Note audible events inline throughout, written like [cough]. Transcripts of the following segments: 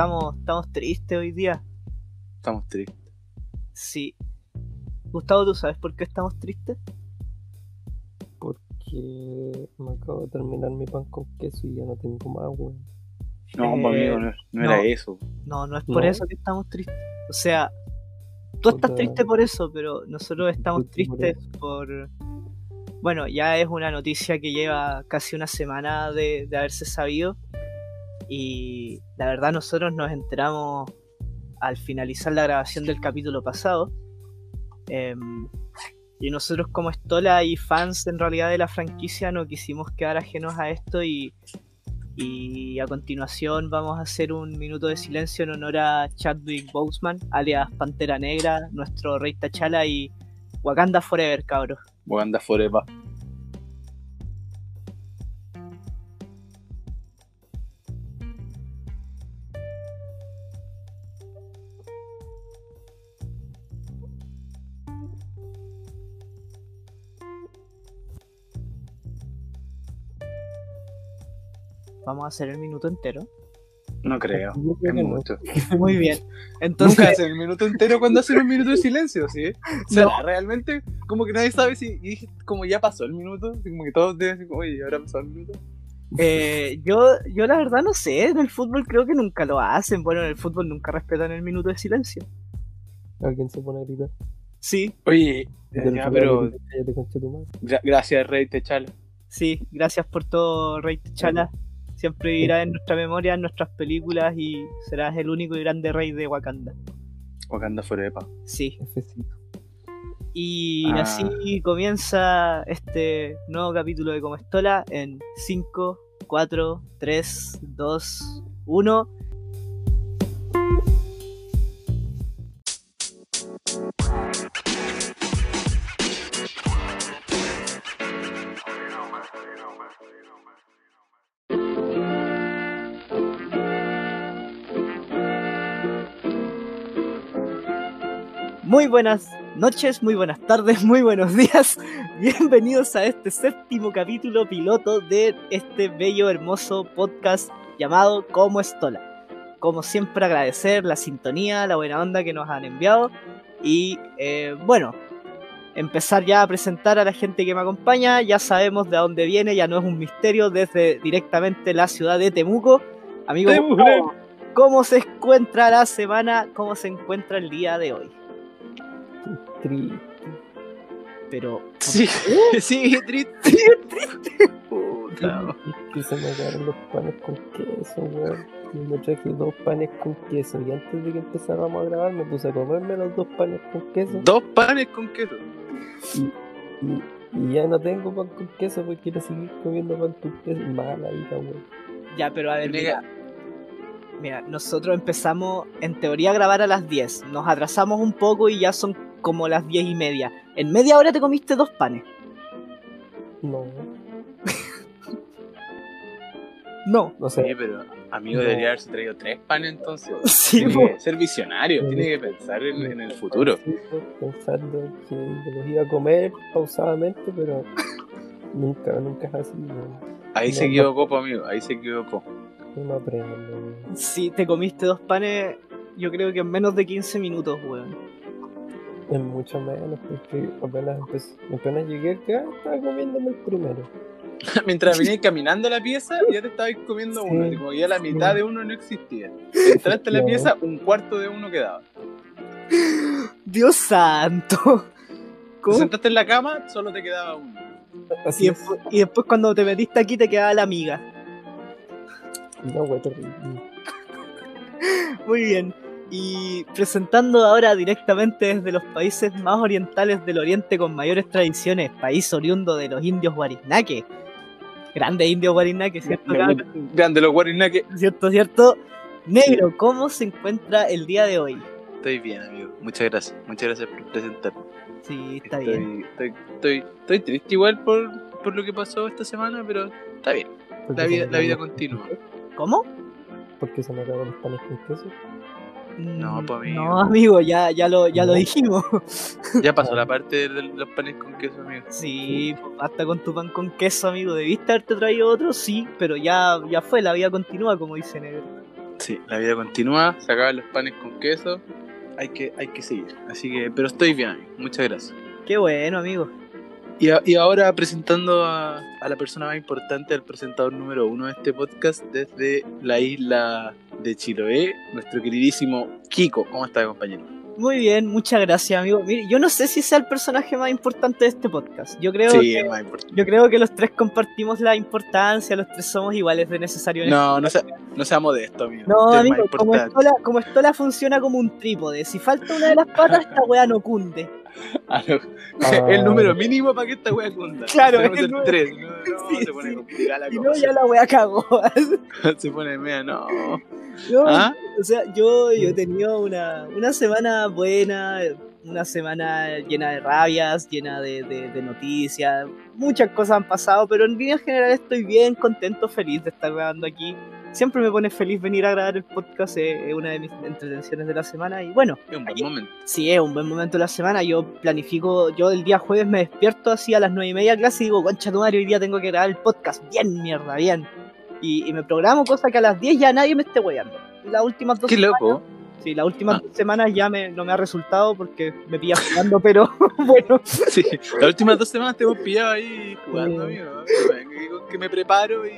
estamos, estamos tristes hoy día. Estamos tristes. Sí. Gustavo, ¿tú sabes por qué estamos tristes? Porque me acabo de terminar mi pan con queso y ya no tengo más, weón. No, Eh, pues, amigo, no, no no. era eso. No, no es por No. eso que estamos tristes. O sea, tú estás triste por eso, pero nosotros estamos Triste por tristes por... Bueno, ya es una noticia que lleva casi una semana de, de haberse sabido. Y la verdad nosotros nos enteramos al finalizar la grabación del capítulo pasado. Em, y nosotros como Estola y fans en realidad de la franquicia no quisimos quedar ajenos a esto y, y a continuación vamos a hacer un minuto de silencio en honor a Chadwick Boseman, alias Pantera Negra, nuestro rey T'Challa y Wakanda Forever, cabros. Wakanda Forever. Vamos a hacer el minuto entero. No creo. Es mucho. [laughs] Muy bien. Entonces, Nunca hacen el minuto entero cuando hacen un minuto de silencio, ¿sí? ¿Será No. realmente? Como que nadie sabe si y dije, como ya pasó el minuto, como que todos deben decir, oye, ahora pasó el minuto. eh, yo, yo la verdad no sé, en el fútbol creo que nunca lo hacen. Bueno, en el fútbol nunca respetan el minuto de silencio. Alguien se pone a gritar. Sí, Oye, ya, pero tu madre. gracias, Rey Techala. sí, gracias por todo, Rey T'Challa. Siempre vivirá en nuestra memoria, en nuestras películas y serás el único y grande rey de Wakanda. Wakanda Forever. Sí, y Ah. así comienza este nuevo capítulo de Como Estola en 5, 4, 3, 2, 1. Muy buenas noches, muy buenas tardes, [laughs] muy buenos días. Bienvenidos a este séptimo capítulo piloto de este bello, hermoso podcast llamado Como Estola. Como siempre agradecer la sintonía, la buena onda que nos han enviado y eh, bueno, empezar ya a presentar a la gente que me acompaña. Ya sabemos de dónde viene, ya no es un misterio, desde directamente la ciudad de Temuco. Amigo, Temuco. Gustavo, ¿cómo se encuentra la semana? ¿Cómo se encuentra el día de hoy? Triste. Pero [laughs] Sí, sí, [laughs] triste. Puta. Que se me quedaron los panes con queso, weón. Y me traje dos panes con queso. Y antes de que empezáramos a grabar, me puse a comerme los dos panes con queso. Dos panes con queso. Y, y ya no tengo pan con queso porque quiero seguir comiendo pan con queso. Mala vida, weón. Ya, pero a ver, mira, nosotros empezamos en teoría a grabar a las 10. Nos atrasamos un poco y ya son como las 10 y media. En media hora te comiste dos panes. No, [laughs] No. no Sí, sé. pero amigo No. debería haberse traído tres panes entonces. [laughs] Sí, tiene que ser visionario, tiene que pensar en, en el futuro. Pensando que los iba a comer pausadamente, pero nunca, nunca es así. Ahí se equivocó, po, amigo, ahí se equivocó. No aprendo. Si te comiste dos panes, yo creo que en menos de 15 minutos, weón. [laughs] Es mucho menos, porque apenas, empecé, apenas llegué acá, estaba comiéndome el primero. [laughs] Mientras venías caminando a la pieza, ya te estabas comiendo Sí. uno. Como ya la mitad de uno no existía. Entraste a la [laughs] No. pieza, un cuarto de uno quedaba. Dios santo. Te sentaste en la cama, solo te quedaba uno. Así Y es. después, y después cuando te metiste aquí te quedaba la amiga. No, güey, terrible. Muy bien. Y presentando ahora directamente desde los países más orientales del oriente con mayores tradiciones, país oriundo de los indios Guarisnaque. Grande indio Guarisnaque, ¿cierto? Grande los guarinaques. ¿Cierto, cierto? Negro, ¿cómo se encuentra el día de hoy? Estoy bien, amigo. Muchas gracias. Muchas gracias por presentarme. Sí, está estoy, bien. Estoy, estoy, estoy triste igual por, por lo que pasó esta semana, pero está bien. La vida, la vida continúa. ¿Cómo? Porque se me acaban los panes con queso. No, Mm, pues, amigo. No, amigo, ya, ya, lo, ya lo dijimos. [laughs] Ya pasó la parte de los panes con queso, amigo. Sí, basta con tu pan con queso, amigo. ¿Debiste haberte traído otro? Sí, pero ya, ya fue, la vida continúa, como dice Negro. Sí, la vida continúa, se acaban los panes con queso, hay que, hay que seguir. Así que, pero estoy bien, amigo. muchas gracias. Qué bueno, amigo. Y, a- y ahora presentando a, a la persona más importante, al presentador número uno de este podcast desde la isla de Chiloé, nuestro queridísimo Kiko. ¿Cómo está, compañero? Muy bien, muchas gracias, amigo. Mire, yo no sé si sea el personaje más importante de este podcast. Yo creo, sí, que, es más importante. yo creo que los tres compartimos la importancia, los tres somos iguales de necesarios. en No, no sea, no sea modesto, amigo. No, amigo, como como Estola funciona como un trípode. Si falta una de las patas, esta weá no cunde. No. [laughs] Ah. el número mínimo para que esta wea cunda. Claro, Tenemos el el número- 3. No, no, Sí, se pone complicada la Si no, ya la weá cagó. [laughs] se pone media, no. Yo, ¿Ah? O sea, yo, yo he tenido una, una semana buena, una semana llena de rabias, llena de, de- de noticias. Muchas cosas han pasado, pero en línea general estoy bien, contento, feliz de estar grabando aquí. Siempre me pone feliz venir a grabar el podcast, eh, es una de mis entretenciones de la semana. Y bueno, Es un buen Aquí- momento. Sí, es un buen momento de la semana. Yo planifico, yo el día jueves me despierto así a las nueve y media clase y digo, concha tu madre, hoy día tengo que grabar el podcast. Bien, mierda, bien. Y, y me programo cosa que a las 10 ya nadie me esté weyando. Las últimas dos Qué semanas, loco. Sí, las últimas Ah. dos semanas ya me, no me ha resultado porque me pilla jugando, [laughs] pero [laughs] bueno. Sí, las últimas dos semanas te hemos pillado ahí jugando, Sí. amigo. amigo, Que, que me preparo y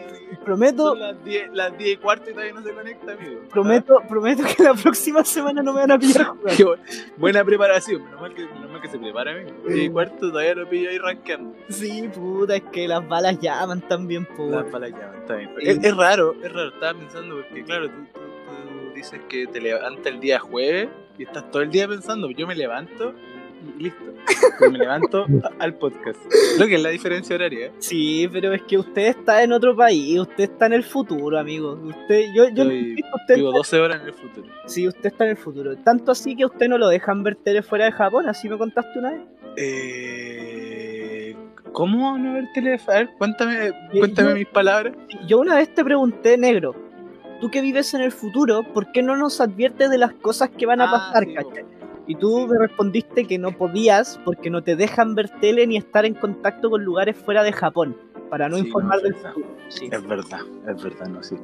Prometo, son las 10, las 10 y cuarto y todavía no se conecta, amigo. prometo, prometo que la próxima semana no me van a pillar Ah, jugando. [laughs] qué buena preparación. Menos mal que, menos mal que se prepara, amigo. 10 y cuarto todavía lo pillo ahí rankeando. Sí, puta, es que las balas llaman también, por. Las balas llaman. Sí. Es, es raro, es raro. Estaba pensando porque, claro, tú dices que te levantas el día jueves y estás todo el día pensando. Yo me levanto y listo. Pues me levanto [laughs] al podcast. Lo que es la diferencia horaria. ¿eh? Sí, pero es que usted está en otro país, usted está en el futuro, amigo. Usted, yo, yo Estoy- usted Vivo 12 horas en el futuro. Sí, usted está en el futuro. Tanto así que usted no lo dejan ver tele fuera de Japón, así me contaste una vez. Eh, ¿Cómo no ver teléfono? A ver, cuéntame, cuéntame yo- mis palabras. Yo una vez te pregunté, negro, tú que vives en el futuro, ¿por qué no nos adviertes de las cosas que van a Ah, pasar, sí, cachai? Y tú me respondiste que no podías porque no te dejan ver tele ni estar en contacto con lugares fuera de Japón, para no Sí, informar no, del futuro. Sí. Es verdad, es verdad, no, sí.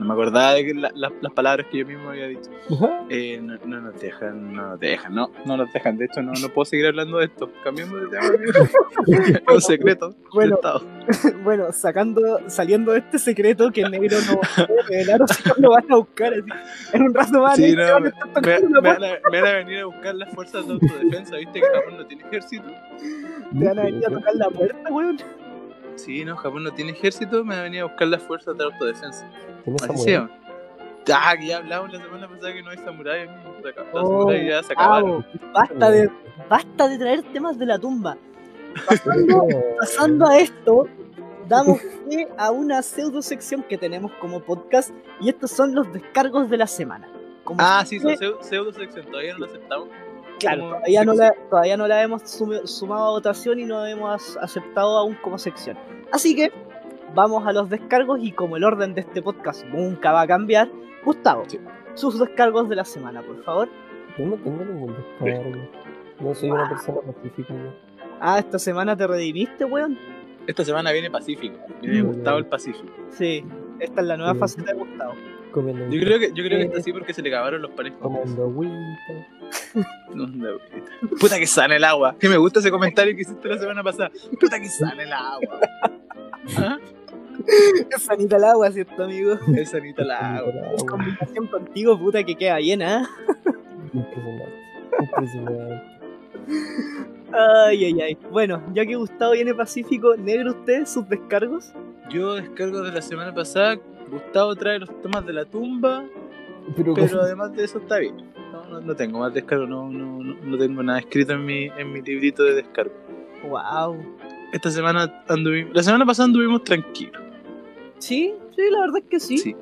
No me acordaba de que la- la- las palabras que yo mismo había dicho. Eh, no, no nos dejan, no nos dejan, no, no nos dejan. De hecho, no, no puedo seguir hablando de esto. Cambiemos de tema. [laughs] un secreto. Bueno. [laughs] Bueno, sacando, saliendo de este secreto que el negro no puede revelar, o si no lo van a buscar así. En un rato más, Sí, no, van a me, me- van a, me van a venir a buscar las fuerzas de autodefensa. ¿Viste que Japón no tiene ejército? Te van a venir a tocar la puerta, weón. Sí, no, Japón no tiene ejército. Me van a venir a buscar las fuerzas de autodefensa. Se llama. Ah, que ya hablamos la semana pasada que no hay samurái. amigo. Se acabó- Los Oh, samuráis ya se acabaron. Bravo. Basta de, basta de traer temas de la tumba. Pasando, [laughs] pasando a esto, damos fe a una pseudo sección que tenemos como podcast y estos son los descargos de la semana. Como Ah, sí, son pseudo sección. Todavía no lo aceptamos. Claro, como todavía no, la, todavía no la hemos sumado a votación y no hemos aceptado aún como sección. Así que vamos a los descargos y como el orden de este podcast nunca va a cambiar, Gustavo, Sí. sus descargos de la semana, por favor. Yo no tengo ningún descargo. No soy una persona pacífica. Ah, esta semana te redimiste, weón. Esta semana viene Pacífico. Viene Mm. Gustavo el Pacífico. Sí, esta es la nueva Sí. faceta de Gustavo. Comiendo, Yo creo que, yo creo que Eh. está así porque se le acabaron los panes comiendo [laughs] Puta que sana el agua. Que me gusta ese comentario que hiciste la semana pasada. Puta que sana el agua. ¿Ah? Es sanita el agua, ¿cierto, amigo? Es sanita el agua. En combinación contigo, puta, que queda bien, ¿ah? Impresionante. Impresionante. Ay, ay, ay. Bueno, ya que Gustavo viene pacífico, negro usted, sus descargos. Yo descargo de la semana pasada. Gustavo trae los temas de la tumba. Pero, Pero además de eso está bien. No, tengo más descargo. No, no, no, tengo nada escrito en mi, en mi librito de descargo. Wow. Esta semana anduvimos. La semana pasada anduvimos tranquilos. Sí, sí, la verdad es que sí. Sí.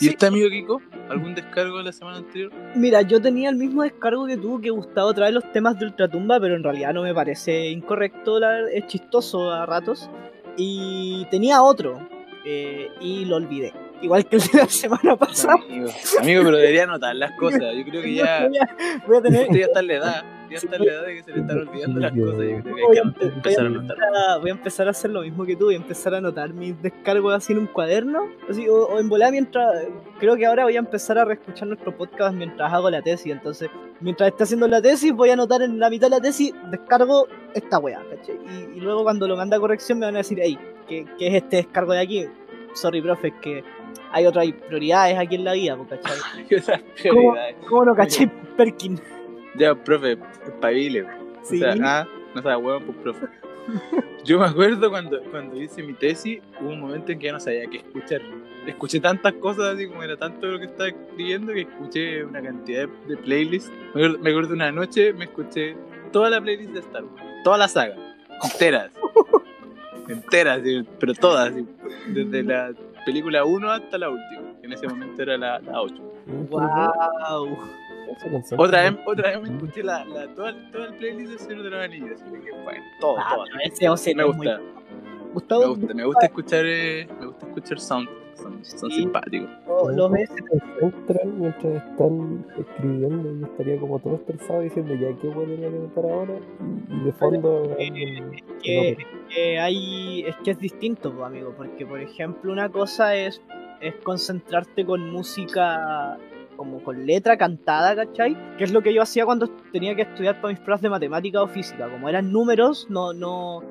¿Y Sí. este amigo Kiko? ¿Algún descargo de la semana anterior? Mira, yo tenía el mismo descargo que tú, que Gustavo trae los temas de Ultratumba, pero en realidad no me parece incorrecto, la es chistoso a ratos. Y tenía otro, eh, y lo olvidé. Igual que el de la semana pasada. Amigo, amigo, pero debería anotar las cosas. Yo creo que ya. [laughs] Voy a- tener, está en la edad. ya está en la edad de que se le están olvidando las cosas. Yo creo que Voy hay a, que empe- empezar a voy a notar. empezar a- voy a empezar a hacer lo mismo que tú, voy a empezar a anotar mis descargos así en un cuaderno, así, o, o en volada mientras, creo que ahora voy a empezar a reescuchar nuestro podcast mientras hago la tesis, entonces, mientras esté haciendo la tesis, voy a anotar en la mitad de la tesis, descargo esta weá, ¿cachai? Y, y luego cuando lo manda a corrección me van a decir, hey, ¿qué, qué es este descargo de aquí? Sorry, profe, es que hay otras prioridades aquí en la vida, po, ¿cachai? [laughs] ¿Qué otras prioridades? ¿Cómo no cachai, Perkin? Ya, profe, espabile. Sí. O sea, ah, no sabes, huevo, pues, profe. Yo me acuerdo cuando, cuando hice mi tesis, hubo un momento en que ya no sabía qué escuchar. Escuché tantas cosas, así como era tanto lo que estaba escribiendo, que escuché una cantidad de, de playlists. Me acuerdo, me acuerdo una noche, me escuché toda la playlist de Star Wars, toda la saga, enteras. [laughs] enteras, pero todas, desde la película 1 hasta la última. que En ese momento era la, la 8. Wow. Otra vez, otra vez me escuché la, la, toda, toda el playlist del Señor de los Anillos. Así que, bueno, todo, Ah, todo. ese Me es muy- gusta, Gustavo, me gusta, me gusta escuchar, eh, me gusta escuchar sound, son, simpáticos. lo- los ves. se concentran mientras están escribiendo y estaría como todo estresado diciendo ya qué voy a tener que anotar ahora y, de fondo Eh, que, que hay es que es distinto amigo porque por ejemplo una cosa es es concentrarte con música como con letra cantada ¿cachai? que es lo que yo hacía cuando tenía que estudiar para mis pruebas de matemática o física. Como eran números no no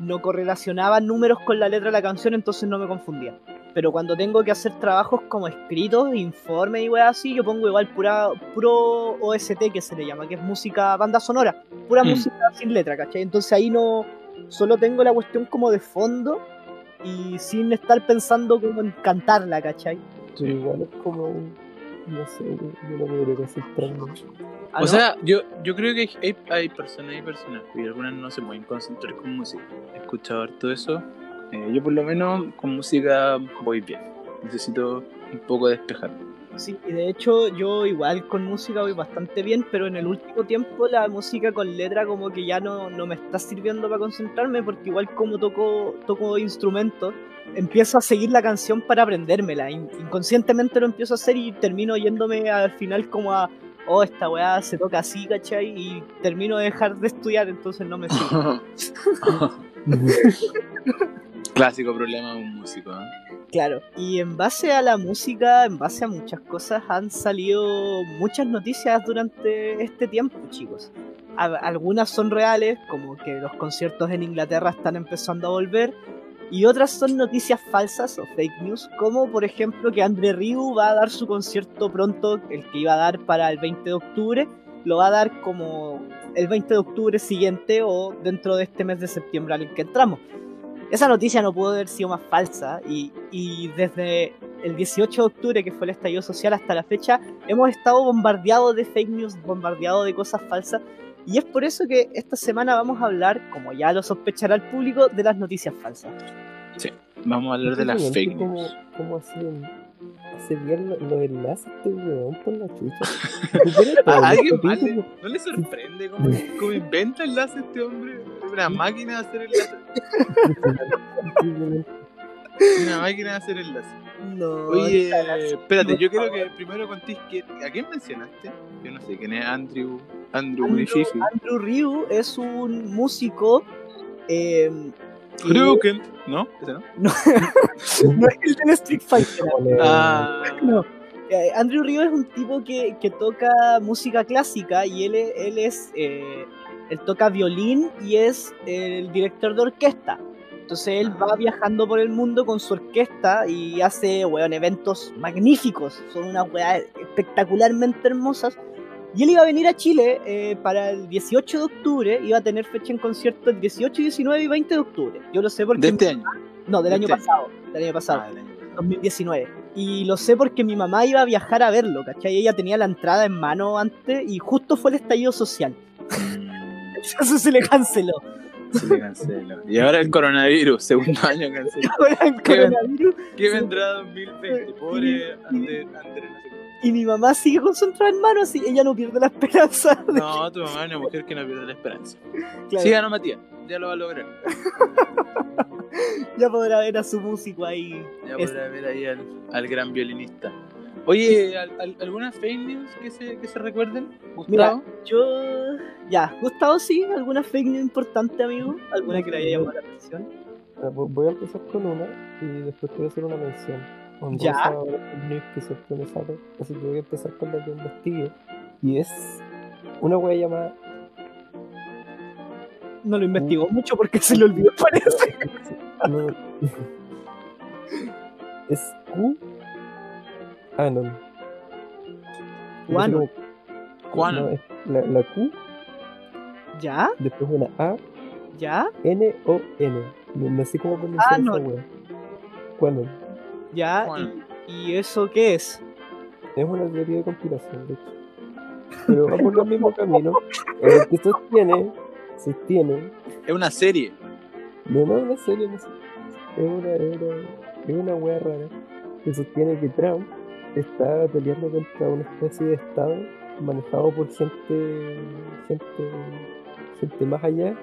no correlacionaba números con la letra de la canción entonces no me confundía pero cuando tengo que hacer trabajos como escritos, informes y weas así, yo pongo igual pura, puro OST que se le llama, que es música, banda sonora, pura Mm. música sin letra, ¿cachai? Entonces ahí no, solo tengo la cuestión como de fondo y sin estar pensando como en cantarla, ¿cachai? pero igual es como no sé yo no podría concentrarme Ah, o ¿no? sea, yo, yo creo que hay, hay personas y personas, y algunas no se pueden concentrar con música. He escuchado harto eso. Eh, yo por lo menos con música voy bien. Necesito un poco despejarme. Sí, y de hecho yo igual con música voy bastante bien, pero en el último tiempo la música con letra como que ya no, no me está sirviendo para concentrarme porque igual como toco, toco instrumentos, empiezo a seguir la canción para aprendérmela. In- inconscientemente lo empiezo a hacer y termino yéndome al final como a, oh, esta weá se toca así, ¿cachai? Y termino de dejar de estudiar, entonces no me sirve. [laughs] [laughs] Clásico problema de un músico. ¿eh? Claro, y en base a la música, en base a muchas cosas, han salido muchas noticias durante este tiempo, chicos. Algunas son reales, como que los conciertos en Inglaterra están empezando a volver, y otras son noticias falsas o fake news, como por ejemplo que André Rieu va a dar su concierto pronto, el que iba a dar para el 20 de octubre, lo va a dar como el 20 de octubre siguiente o dentro de este mes de septiembre al que entramos. Esa noticia no pudo haber sido más falsa y, y desde el 18 de octubre, que fue el estallido social, hasta la fecha, hemos estado bombardeados de fake news, bombardeados de cosas falsas. Y es por eso que esta semana vamos a hablar, como ya lo sospechará el público, de las noticias falsas. Vamos a hablar de las fake cómo- news. cómo hacen hace bien lo- los enlaces este weón por la chucha [laughs] ¿A alguien más le- no le sorprende cómo, cómo inventa enlaces este hombre? [laughs] Una máquina de hacer enlaces. Una máquina de hacer enlaces. No, Oye, espérate, yo quiero que primero contéis que, a quién mencionaste. Yo no sé quién es Andrew. Andrew, Andrew. Andrew Ryu es un músico. eh, que- Hruken. ¿No? ¿Ese no? no [laughs] es el del Street Fighter. Ah, No. Eh, Andrew Río es un tipo que, que toca música clásica y él, es- él es eh, él toca violín y es el director de orquesta. Entonces él va viajando por el mundo con su orquesta y hace weón, eventos magníficos. Son unas weas espectacularmente hermosas. Y él iba a venir a Chile eh, para el 18 de octubre, iba a tener fecha en concierto el 18, 19 y 20 de octubre. Yo lo sé porque... de este año. No, del de año este año. pasado. Del año pasado. Ah, del año pasado. 2019. Y lo sé porque mi mamá iba a viajar a verlo, ¿cachai? Ella tenía la entrada en mano antes y justo fue el estallido social. Mm, [laughs] Eso se le canceló. se le canceló. Y ahora el coronavirus, segundo [laughs] año cancelado. Ahora el Qué coronavirus. ¿Qué vendrá 2020? Pobre Andrés, Andrés, no sé. Y mi mamá sigue con su entrada en mano, así ella no pierde la esperanza. de- No, tu mamá es una mujer que no pierde la esperanza. Claro, Matías, ya lo va a lograr. [laughs] ya podrá ver a su músico ahí. Ya Es- podrá ver ahí al, al gran violinista. Oye, ¿al- al- ¿alguna fake news que se, que se recuerden? Mira, Gustavo. yo. Ya, Gustavo, sí, alguna fake news importante, amigo. ¿Alguna que le haya llamado la atención? Ah, vo- Voy a empezar con una y después quiero hacer una mención. Ya. que siempre me sale. Así que voy a empezar con la que investigué. Y es una wea llamada. No lo investigó mucho porque se le olvidó, [laughs] parece. no, es Q. Juan. No, es la, la Q, ¿Ya? después una A, ¿Ya? N o N. No, no sé cómo pronunciar esa Anon. wea. Quanon. ¿Ya? ¿Y, y eso qué es? Es una teoría de conspiración, de hecho. Pero va por el mismo camino. En el que sostiene, sostiene, Es una serie. no, no, una serie, no sé. Es una, es una, es una wea rara que sostiene que Trump está peleando contra una especie de estado manejado por gente, gente, gente más allá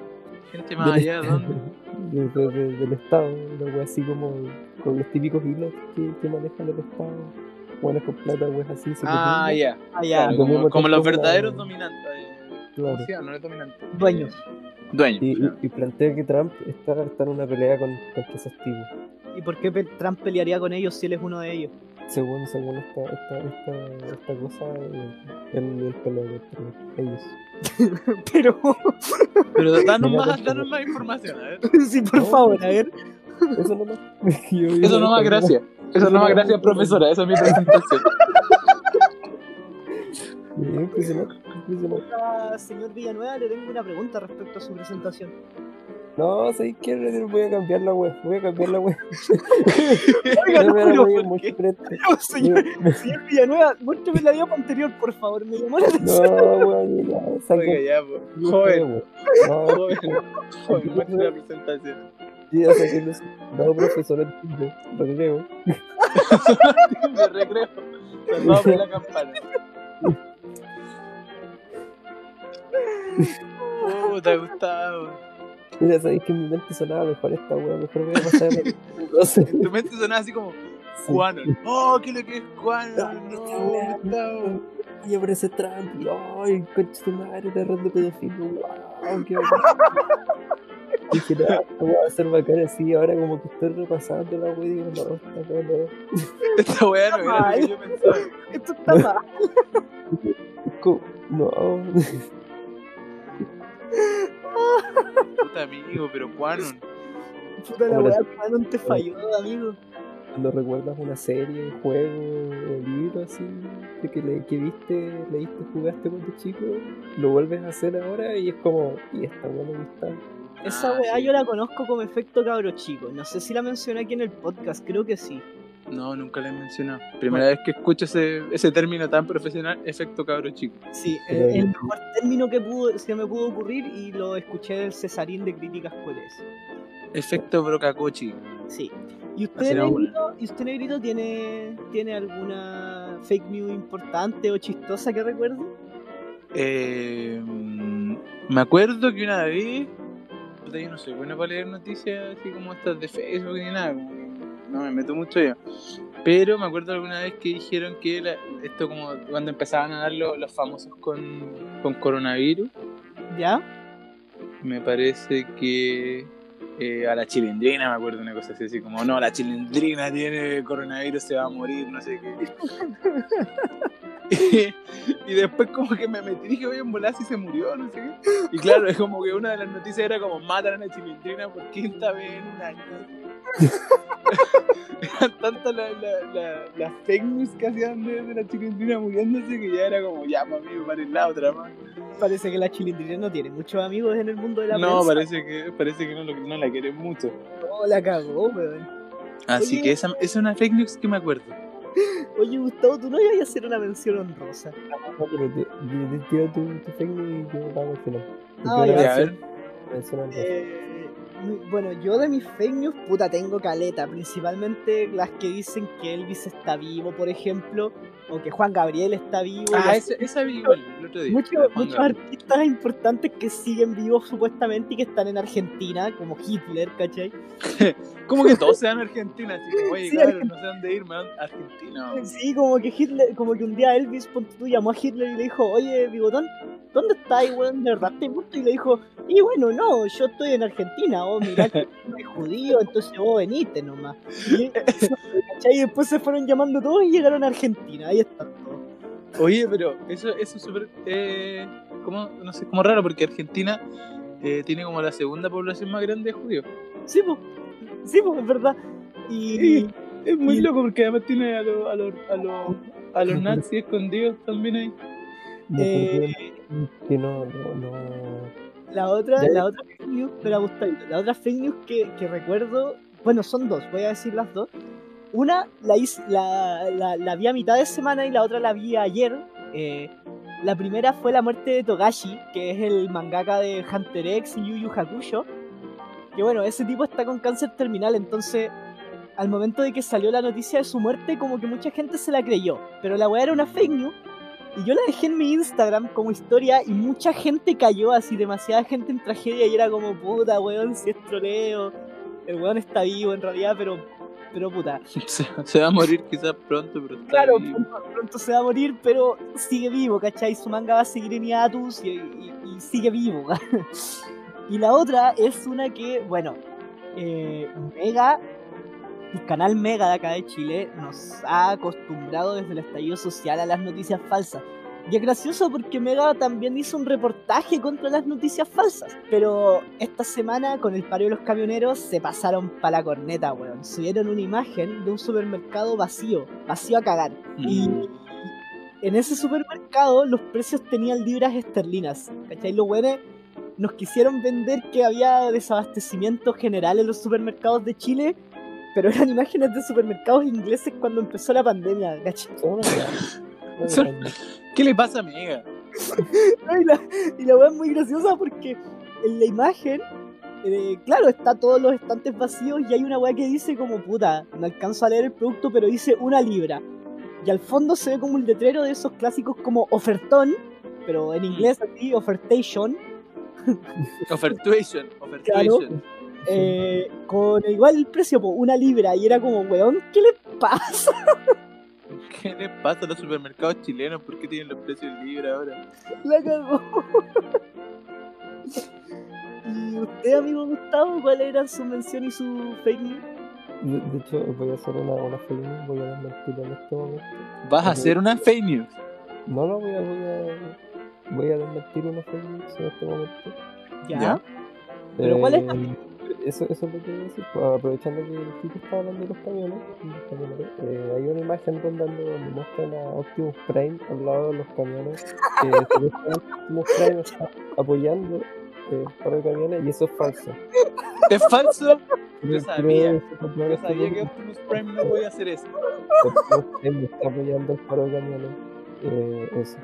Gente más allá, ¿dónde? [laughs] de- de- de- del estado, una wea así como con los típicos hilos que, que manejan el estado, buenas con plata, weas así. Ah. Ah, ya. Claro, Lo como, los la- verdaderos dominantes. No es dominante. Dueños. Dueños. Y, claro. y, y plantea que Trump está, está en una pelea con, contra esos tipos. ¿Y por qué Trump pelearía con ellos si él es uno de ellos? Según, según esta, esta, esta, esta cosa, eh, pelea contra ellos. [laughs] Pero, Pero [laughs] danos más, danos más información, a ver. [laughs] sí, por No, favor, a ver. Eso no más. Yo- yo Eso no más gracias. Eso no más gracias, profesora. Esa es mi presentación. Me impresionante, impresionante. Ah, señor Villanueva, le tengo una pregunta respecto a su presentación. No, ¿sabes qué? Voy a cambiar la web. Voy a cambiar la web. [laughs] Oiga, No me no, la voy a ¿por qué? mostrar esto. [laughs] No, señor, señor Villanueva, muéstrame la diapo anterior, por favor. Me llamó la atención. [laughs] No, weón, ya, Oiga, saqué. ya, po. Joven, No, joven, joven, muestre la presentación. ya saqué los. No, profesor, entiende. Lo creo. De recreo. Salvado por la campana. Puta, Gustavo. [laughs] Mira, sabéis que en mi mente sonaba mejor esta wea. Mejor voy a pasar [laughs] En tu mente sonaba así como Quanon. Oh, ¿qué es lo que es? No, wea, Gustavo. Y aparece Trump. Y ay, concha tu madre, la red de pedofilia. Wow, qué bacán. [laughs] Dije, no, va a ser bacana así. Ahora, como que estoy repasando la wea y digo, no, esta wea no. Esta weá no era lo que yo pensaba. Esto está mal. No. Puta amigo, pero Quanon. Puta la weá, no te falló, amigo. Cuando recuerdas una serie, juego o libro así de que, le, que viste, leíste, jugaste cuando chico, lo vuelves a hacer ahora y es como, y esta wea me gusta. Esa Ah, weá sí. yo la conozco como efecto cabro chico. No sé si la mencioné aquí en el podcast, creo que sí. No, nunca le he mencionado. Primera vez que escucho ese, ese término tan profesional, efecto cabro chico. Sí, el mejor término que pudo, se me pudo ocurrir y lo escuché del Cesarín de Críticas Coles. Efecto brocacochi. Sí. ¿Y usted. Negrito, ¿y usted, Negrito, tiene, tiene alguna fake news importante o chistosa que recuerde? Eh, me acuerdo que una vez. yo no soy bueno para leer noticias así como estas de Facebook ni nada. No me meto mucho yo. Pero me acuerdo alguna vez que dijeron que la- esto como cuando empezaban a dar lo- los famosos con, con coronavirus. ¿Ya? Me parece que eh, a la chilindrina, me acuerdo una cosa así, así como, no, la chilindrina tiene coronavirus, se va a morir, no sé qué. [laughs] [laughs] y, después como que me metí y dije, voy a volar si se murió, no sé qué. Y claro, es como que una de las noticias era como, matan a la chilindrina por quinta vez en un año. [laughs] Eran tantas las la, la, las fake news que hacían de, de la chilindrina muriéndose que ya era como, ya, mami, paren la otra más. Parece que la chilindrina no tiene muchos amigos en el mundo de la No, prensa. parece que, parece que no, lo- no la quieren mucho. No, la cagó, weón. Así Oye. que esa, esa es una fake news que me acuerdo. Oye, Gustavo, tú no ibas a hacer una mención honrosa. No, pero te, te, tu, tu y yo la hago al final. Ah, Porque ya. ahora Ya, a sí, ver. mencionan dos. Eh, bueno, yo de mis fake news, puta, tengo caleta. Principalmente las que dicen que Elvis está vivo, por ejemplo, o que Juan Gabriel está vivo. Ah, esa, esa vi igual el otro día. Muchos, muchos artistas importantes que siguen vivos supuestamente y que están en Argentina, como Hitler, ¿cachai? [laughs] Como que todos [laughs] se van a Argentina, así como, oye, Sí, cabrón, no sé dónde ir, a Argentina. Sí, como que Hitler, como que un día Elvis ponte tú, llamó a Hitler y le dijo, oye, Bigotón, ¿dónde estás, weón? ¿De verdad te? Y le dijo, y bueno, no, yo estoy en Argentina, vos mirá que [laughs] soy judío, entonces vos veniste nomás. Y, ¿cachai? y después se fueron llamando todos y llegaron a Argentina, ahí están todos. Oye, pero eso, eso es súper, eh, como, no sé, como raro, porque Argentina eh, tiene como la segunda población más grande de judíos. Sí, pues, sí, pues, es verdad. Y, Es muy Y- loco porque además tiene a los a los a los a los [laughs] nazis escondidos también ahí. Eh, que no, no, no. La otra, Ya. la otra fake news, espera, Gustavito, la otra fake news que, que recuerdo, bueno, son dos, voy a decir las dos. Una la, la vi a mitad de semana y la otra la vi ayer. Eh, la primera fue la muerte de Togashi, que es el mangaka de Hunter X y Yu Yu Hakusho. Que bueno, ese tipo está con cáncer terminal, entonces al momento de que salió la noticia de su muerte, como que mucha gente se la creyó. Pero la weá era una fake news. Y yo la dejé en mi Instagram como historia y mucha gente cayó así, demasiada gente en tragedia y era como, puta, weón, si es troleo. El weón está vivo en realidad, pero, pero puta. [laughs] Se, [laughs] se va a morir quizás pronto, pero está Claro, vivo. pronto, pronto se va a morir, pero sigue vivo, ¿cachai? Su manga va a seguir en hiatus y, y- y sigue vivo. [laughs] y la otra es una que, bueno, eh, Mega, el canal Mega de acá de Chile, nos ha acostumbrado desde el estallido social a las noticias falsas. Y es gracioso porque Mega también hizo un reportaje contra las noticias falsas. Pero esta semana, con el paro de los camioneros, se pasaron para la corneta, weón. Subieron una imagen de un supermercado vacío, vacío a cagar. Y Mm. en ese supermercado los precios tenían libras esterlinas. ¿Cachai? Los weones nos quisieron vender que había desabastecimiento general en los supermercados de Chile, pero eran [laughs] imágenes de supermercados ingleses cuando empezó la pandemia, ¿cachai? [laughs] Son- weá. ¿Qué le pasa a Mega? [laughs] Y la, y la weá es muy graciosa porque en la imagen, eh, claro, está todos los estantes vacíos y hay una weá que dice como puta, no alcanzo a leer el producto, pero dice una libra. Y al fondo se ve como un letrero de esos clásicos como ofertón, pero en inglés así, ofertation, [laughs] Ofertuation, ofertuation. eh, con igual el precio, po, una libra. Y era como, weón, ¿qué le pasa? [laughs] [laughs] ¿Qué le pasa a los supermercados chilenos? ¿Por qué tienen los precios libres ahora? La cagó. ¿Y usted, amigo Gustavo, cuál era su mención y su fake news? De, de hecho, voy a hacer una, una fake news, voy a desmentir en este momento. ¿Vas a hacer una fake news? No, no, voy a, voy a, voy a desmentir una fake news en este momento. ¿Ya? ¿Ya? ¿Pero cuál es la Eh, Eso, eso es lo que decir. pues, aprovechando que el chico está hablando de los camiones, los camiones, eh, hay una imagen donde, donde muestran a Optimus Prime al lado de los camiones. Que Optimus Prime está apoyando eh, para los camiones y eso es falso. ¿Es falso? Creo- sabía. Yo sabía que Optimus Prime no podía hacer eso. Optimus Prime está apoyando el paro de camiones. Eh, eso.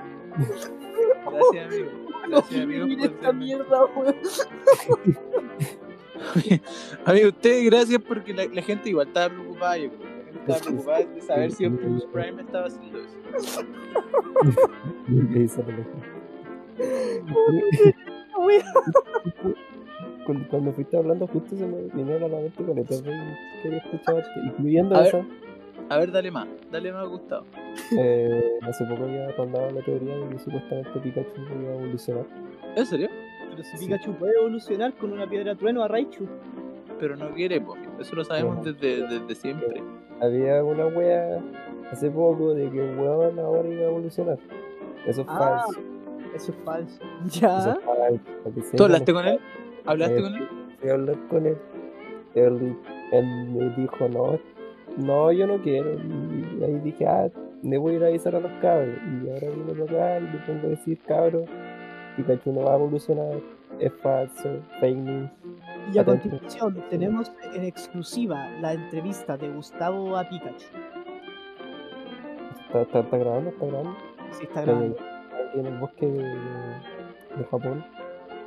Gracias, amigo. Gracias, amigo. Mira por esta mierda, weón. [laughs] Amigo, ustedes gracias porque la, la gente igual estaba preocupada. Yo creo. La gente estaba preocupada de saber si Optimus Prime estaba haciendo eso. [laughs] [laughs] Cuando, cuando fuiste hablando justo se me vinieron a la mente con el que había escuchado, incluyendo A ver. A ver, dale más. Dale más, Gustavo. Eh, hace poco había rondado la teoría de que supuestamente Pikachu iba a evolucionar. ¿En serio? Pero si Pikachu puede evolucionar con una piedra trueno a Raichu. Pero no quiere, po. Eso lo sabemos desde, desde siempre. Había una wea hace poco de que el weón ahora iba a evolucionar. Eso es Ah, falso. Eso es falso. [laughs] Eso Ya. es falso. para que ¿Tú hablaste con él? ¿Hablaste Eh, con él? Fui a hablar con él. Él, él me dijo, no, no, yo no quiero. Y ahí dije, ah, me voy a ir a avisar a los cabros. Y ahora vine para acá y le pongo a decir, cabros, Pikachu no va a evolucionar, es falso, fake news. Y a Atento. continuación tenemos en exclusiva la entrevista de Gustavo a Pikachu. ¿Está, está, está grabando? ¿Está grabando? Sí, está grabando. en el bosque de, de Japón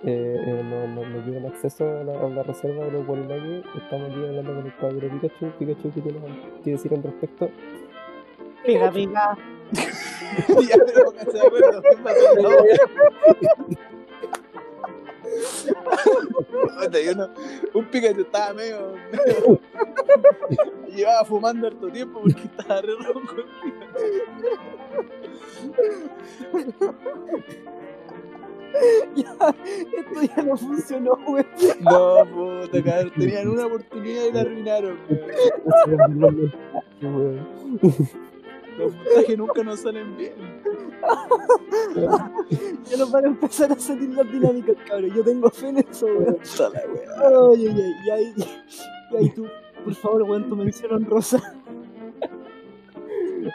eh, eh, no, no, no tienen acceso a la, a la reserva de los Guarilaques, estamos aquí hablando con el caballero Pikachu. Pikachu, ¿qué tienes que decir al respecto? Pica, pica. Ya, pero pónganse de acuerdo. ¿Qué pasó? No. Uno- un Pikachu estaba medio, medio- Llevaba fumando harto tiempo porque estaba re ronco. Ya, esto ya no funcionó, weón. No, puta, cabrón. Tenían una oportunidad y la arruinaron, weón. Los montajes nunca nos salen bien. [laughs] Ya no van a empezar a salir las dinámicas, cabrón. Yo tengo fe en eso, weón. [laughs] La ay, ay. Y ahí, y ahí tú, por favor, weón, tu mención honrosa.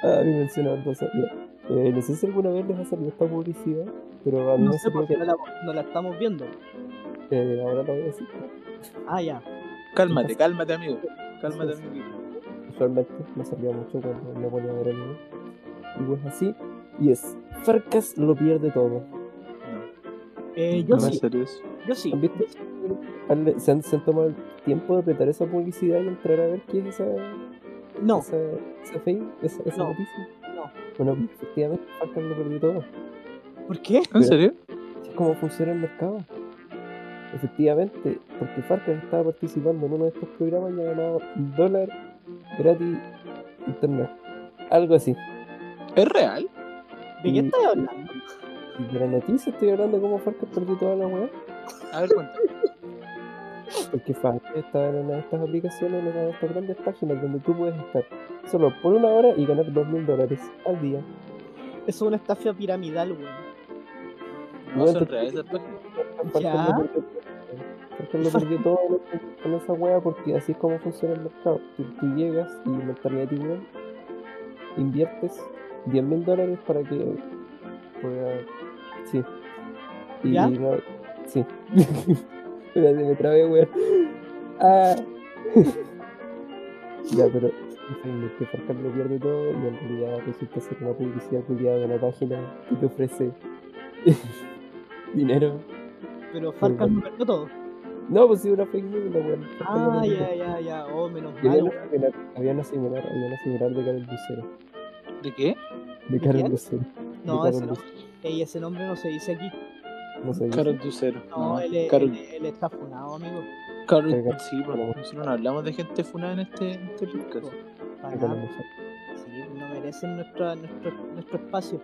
Ah, mi mención honrosa, ya. Eh, no sé si alguna vez les ha salido esta publicidad, pero a mí No me sé porque que no la, no la estamos viendo. eh, ahora lo voy a decir. Ah, ya. Cálmate, cálmate, amigo. Cálmate, amigo. Usualmente me salía mucho cuando me ponía a ver anime. Y pues así, y es Farcas lo pierde todo. No, Eh, yo no sí, yo sí. ¿Han visto? ¿Han- ¿Se han, se han tomado el tiempo de apretar esa publicidad y entrar a ver qué es esa, No, esa, esa fake, esa, esa No. noticia? no. Bueno, efectivamente Farcas lo perdió todo. ¿Por qué? ¿En serio? Es como funciona el mercado. Efectivamente, porque Farcas estaba participando en uno de estos programas y ha ganado un dólar gratis internet. Algo así. ¿Es real? ¿De qué estás hablando? De la noticia estoy hablando de cómo Farcas perdió toda la weá. A ver, cuéntame. [laughs] Porque Farcas estaba en una de estas aplicaciones, en una de estas grandes páginas donde tú puedes estar solo por una hora y ganar dos mil dólares al día. Eso es una estafa piramidal, weón. No son reales esas páginas. Ya. lo perdió todo. Con esa weá porque así es como funciona el mercado. Tú, tú llegas y mentalidad tiburón, inviertes 10 mil dólares para que pueda. Sí. Y ¿Ya? no. Sí. [laughs] Espérate, me trabé, weón. Ah. [laughs] ya, pero. Que Farcas lo pierde todo y en realidad resulta ser una publicidad culiada de una página que te ofrece [laughs] dinero. Pero Farcas no perdió todo. No, pues sí, una fake news, weón. Ah, ya, ya, ya. Oh, menos mal, había una similar, había una similar, había una similar de Carol Lucero. ¿De qué? De ¿De Carol? Lucero. No, ese no. Lucero. Ey, ese nombre no se dice aquí. No sé. Carol Ducero. No, él, es- Carol, él, él está funado, amigo. Carol, sí, porque nosotros no hablamos de gente funada en este, en este podcast. Para nada. Lucero. Sí, no merecen nuestro, nuestro, nuestro espacio.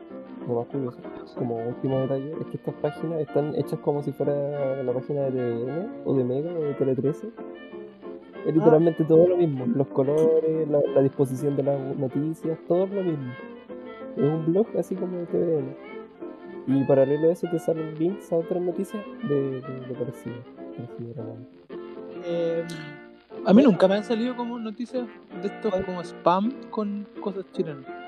Lo más curioso, como último detalle, es que estas páginas están hechas como si fuera la página de TVN o de Mega o de Tele 13. Es literalmente todo lo mismo. Los colores, la, la disposición de las noticias, todo es lo mismo. Es un blog así como de TVN. Y paralelo a eso te salen links a otras noticias de, de, de parecido. parecido Eh, A mí nunca me han salido como noticias de estos como spam con cosas chilenas.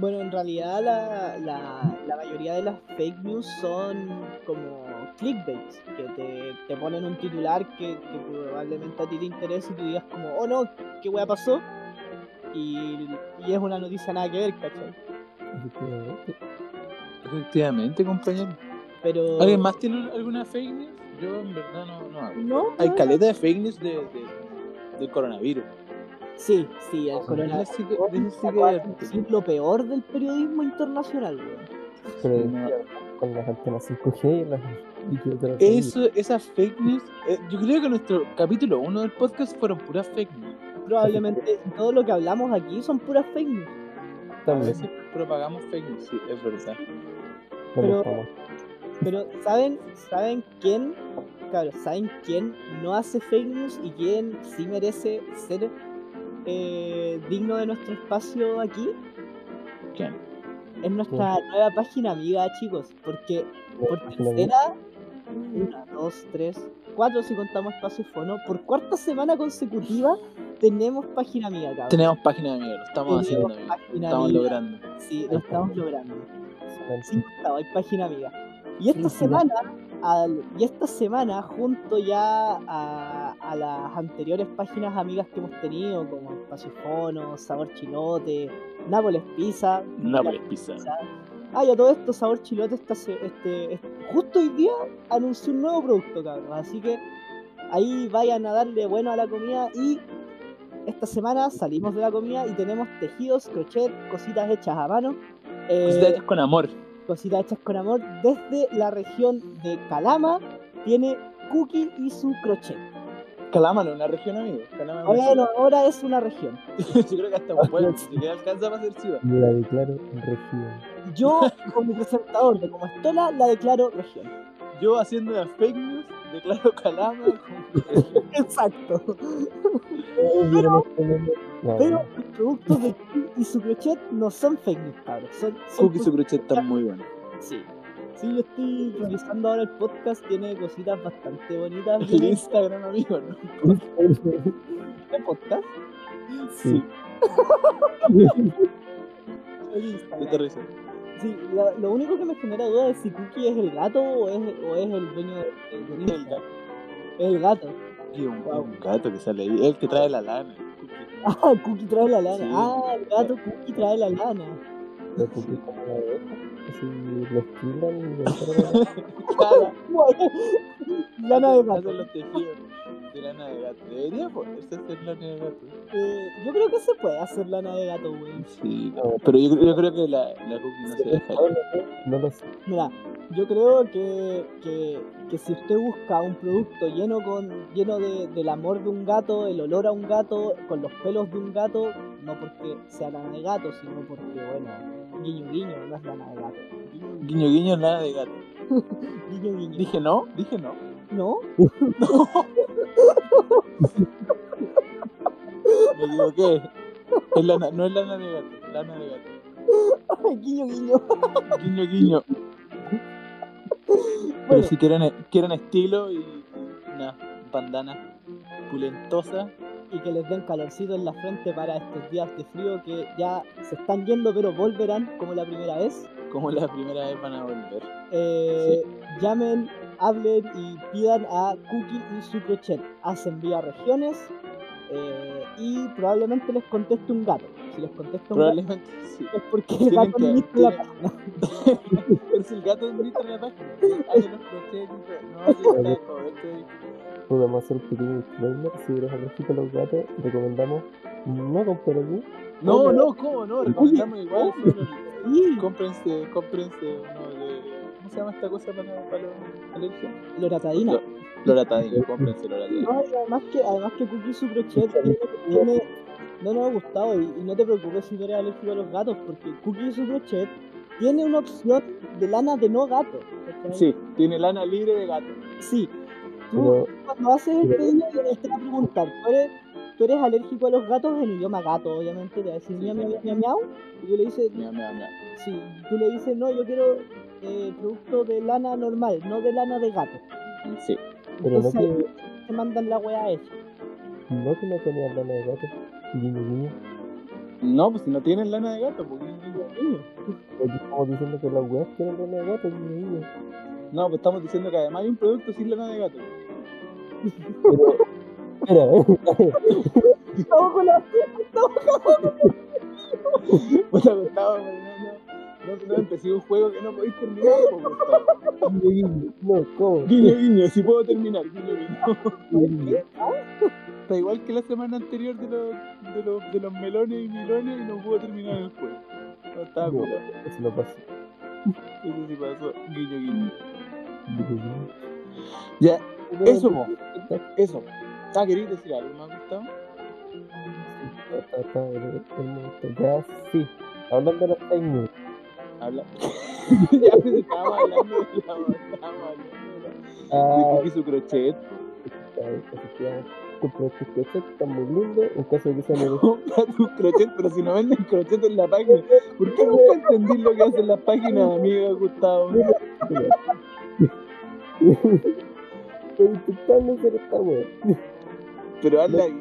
Bueno, en realidad la, la, la mayoría de las fake news son como clickbaits, que te, te ponen un titular que, que probablemente a ti te interese y tú digas como, oh no, ¿qué wea pasó? Y, y es una noticia nada que ver, ¿cachai? Efectivamente. Efectivamente, compañero. Pero... ¿Alguien más tiene alguna fake news? Yo en verdad no, no hago. ¿No? Hay caleta de fake news de, de- del coronavirus. Sí, sí, el coronavirus. sí que- Es lo peor del periodismo internacional, weón. Pero No. con las antenas 5G y las y que. Eso, esas fake news, eh, yo creo que nuestro capítulo 1 del podcast fueron puras fake news. Probablemente todo lo que hablamos aquí son puras fake news. A También, veces propagamos fake news, sí, es verdad. pero-. Pero ¿saben, ¿saben quién? Claro, ¿saben quién no hace fake news y quién sí merece ser eh, digno de nuestro espacio aquí? ¿Quién? Es nuestra nueva página amiga, chicos. Porque por tercera, una, dos, tres, cuatro si contamos espacio fono, por cuarta semana consecutiva tenemos página amiga, cabrón. Tenemos página mierda, lo estamos haciendo, Tenemos amigo. página Estamos amiga. logrando. Sí, lo estamos logrando. Sí, Gustavo, hay página amiga. Y esta semana, al- y esta semana, junto ya a, a las anteriores páginas amigas que hemos tenido, como Espacio Fono, Sabor Chilote, Nápoles Pizza, Nápoles Pizza. Pizza, Ah, ya todo esto, Sabor Chilote, esta se- este, este- justo hoy día anunció un nuevo producto, cabrón. Así que ahí vayan a darle bueno a la comida y esta semana salimos de la comida y tenemos tejidos, crochet, cositas hechas a mano. eh, Cositas hechas con amor. cositas hechas con amor desde la región de Calama. Tiene Cookie y su crochet. Calama no es una región, amigo. Una Bueno, ahora es una región. [laughs] Yo creo que hasta un pueblo, [laughs] ni siquiera alcanza para ser ciudad. Yo la declaro región. Yo, como presentador de Como Estola, la declaro región. Yo haciendo las fake news, declaro como región. [laughs] Exacto. Pero los productos de Cookie y su crochet no son fake news, cabros. Son, son Cookie y su crochet están muy buenos. Sí. Sí, yo estoy revisando ahora el podcast, tiene cositas bastante bonitas. [laughs] El Viene Instagram, amigo, ¿no? [laughs] este podcast. Sí. [laughs] El. Sí, la- lo único que me genera duda es si Cookie es el gato o es, o es el dueño de, de- de El Instagram. gato. Es el gato. Y un, Wow. un gato que sale ahí. El que trae la lana. Cookie. Ah, Cookie trae la lana. Sí. Ah, el gato Cookie trae la lana. Lo ocupé como una abeja. Así lo estilan y lo [laughs] encargan. Claro. lana de gato. Los tejidos de lana de gato. Debería poderse hacer lana de gato. Eh, yo creo que se puede hacer lana de gato, güey. Sí, no, pero yo, yo creo que la, la cookie no se deja. No lo sé, No lo sé. Mira, yo creo que, que, que si usted busca un producto lleno con lleno de, del amor de un gato, el olor a un gato, con los pelos de un gato, no porque sea lana de gato, sino porque, bueno, guiño guiño, no es lana de gato. Guiño Guiño, guiño, lana de gato. [laughs] guiño. guiño. Dije no, dije no. ¿No? [laughs] Me equivoqué. Es lana, no es lana de gato, lana de gato. guiño guiño. Guiño, guiño. Pero Bueno, si quieren, quieren estilo y una bandana pulentosa, y que les den calorcito en la frente para estos días de frío que ya se están yendo, pero volverán como la primera vez. como la primera vez van a volver. Eh, llamen, hablen y pidan a Cookie y su crochet. Hacen vía regiones eh, y probablemente les conteste un gato. Si les contesta un gato [laughs] sí. es porque el gato administra la página. [laughs] Si el gato administra la página, hace los crochets. No, [laughs] está todo esto ahí. Podemos hacer un pequeño disclaimer. Si eres alérgico a los gatos, recomendamos no comprar aquí. No, no, ¿cómo no? Recomendamos igual. oye. solo- Sí, Cómprense, cómprense uno de. ¿Cómo se llama esta cosa para, para los alergias? loratadina. Lo- Loratadina, cómprense Loratadina. No, además que, además que Cookie y su crochet tiene, no nos ha gustado y, y no te preocupes si eres alérgico a los gatos porque Cookie y su crochet tiene una opción de lana de no gato. Sí, tiene lana libre de gato. Sí. Tú, Pero cuando haces el pedido, te va a preguntar, ¿tú eres, tú eres alérgico a los gatos en idioma gato, obviamente, te va a decir miau, miau, miau, miau, y tú le dices, Mira, mira, mira. sí, tú le dices, no, yo quiero eh, producto de lana normal, no de lana de gato. Sí. Pero no Entonces que, te mandan la weá hecha. no que no tenía lana de gato. Guiño, guiño. No, pues si no tienen lana de gato, porque Niño. Porque estamos diciendo que las weas tienen lana de gato, guiño, guiño. No, pues estamos diciendo que además hay un producto sin lana de gato. Pero, Estamos con la Puta Gustavo, no, no, no, empecé un juego que no podéis terminar, guiño, guiño. No, ¿cómo? Guiño, guiño, si puedo terminar, guiño, guiño. Está igual que la semana anterior de los, de los, de los melones y milones y no pudo terminar el juego. No estaba No. Eso no pasa. Eso sí pasó. Guiño, guiño. Ya, eso, po. Eso. Ah, ¿queréis decir algo más, Gustavo? Ya, sí. Hablando de las fake. Habla. [laughs] ya estábamos hablando de la. Estábamos hablando de la. Ah, su crochet. Comprar tus crochets, están muy lindos. En caso de que sean [laughs] el Compra tus crochet, pero si no venden crochet en la página. ¿Por qué nunca entendí lo que hacen las páginas, amiga Gustavo? [laughs] Estoy intentando hacer esta wea. Pero hazla bien,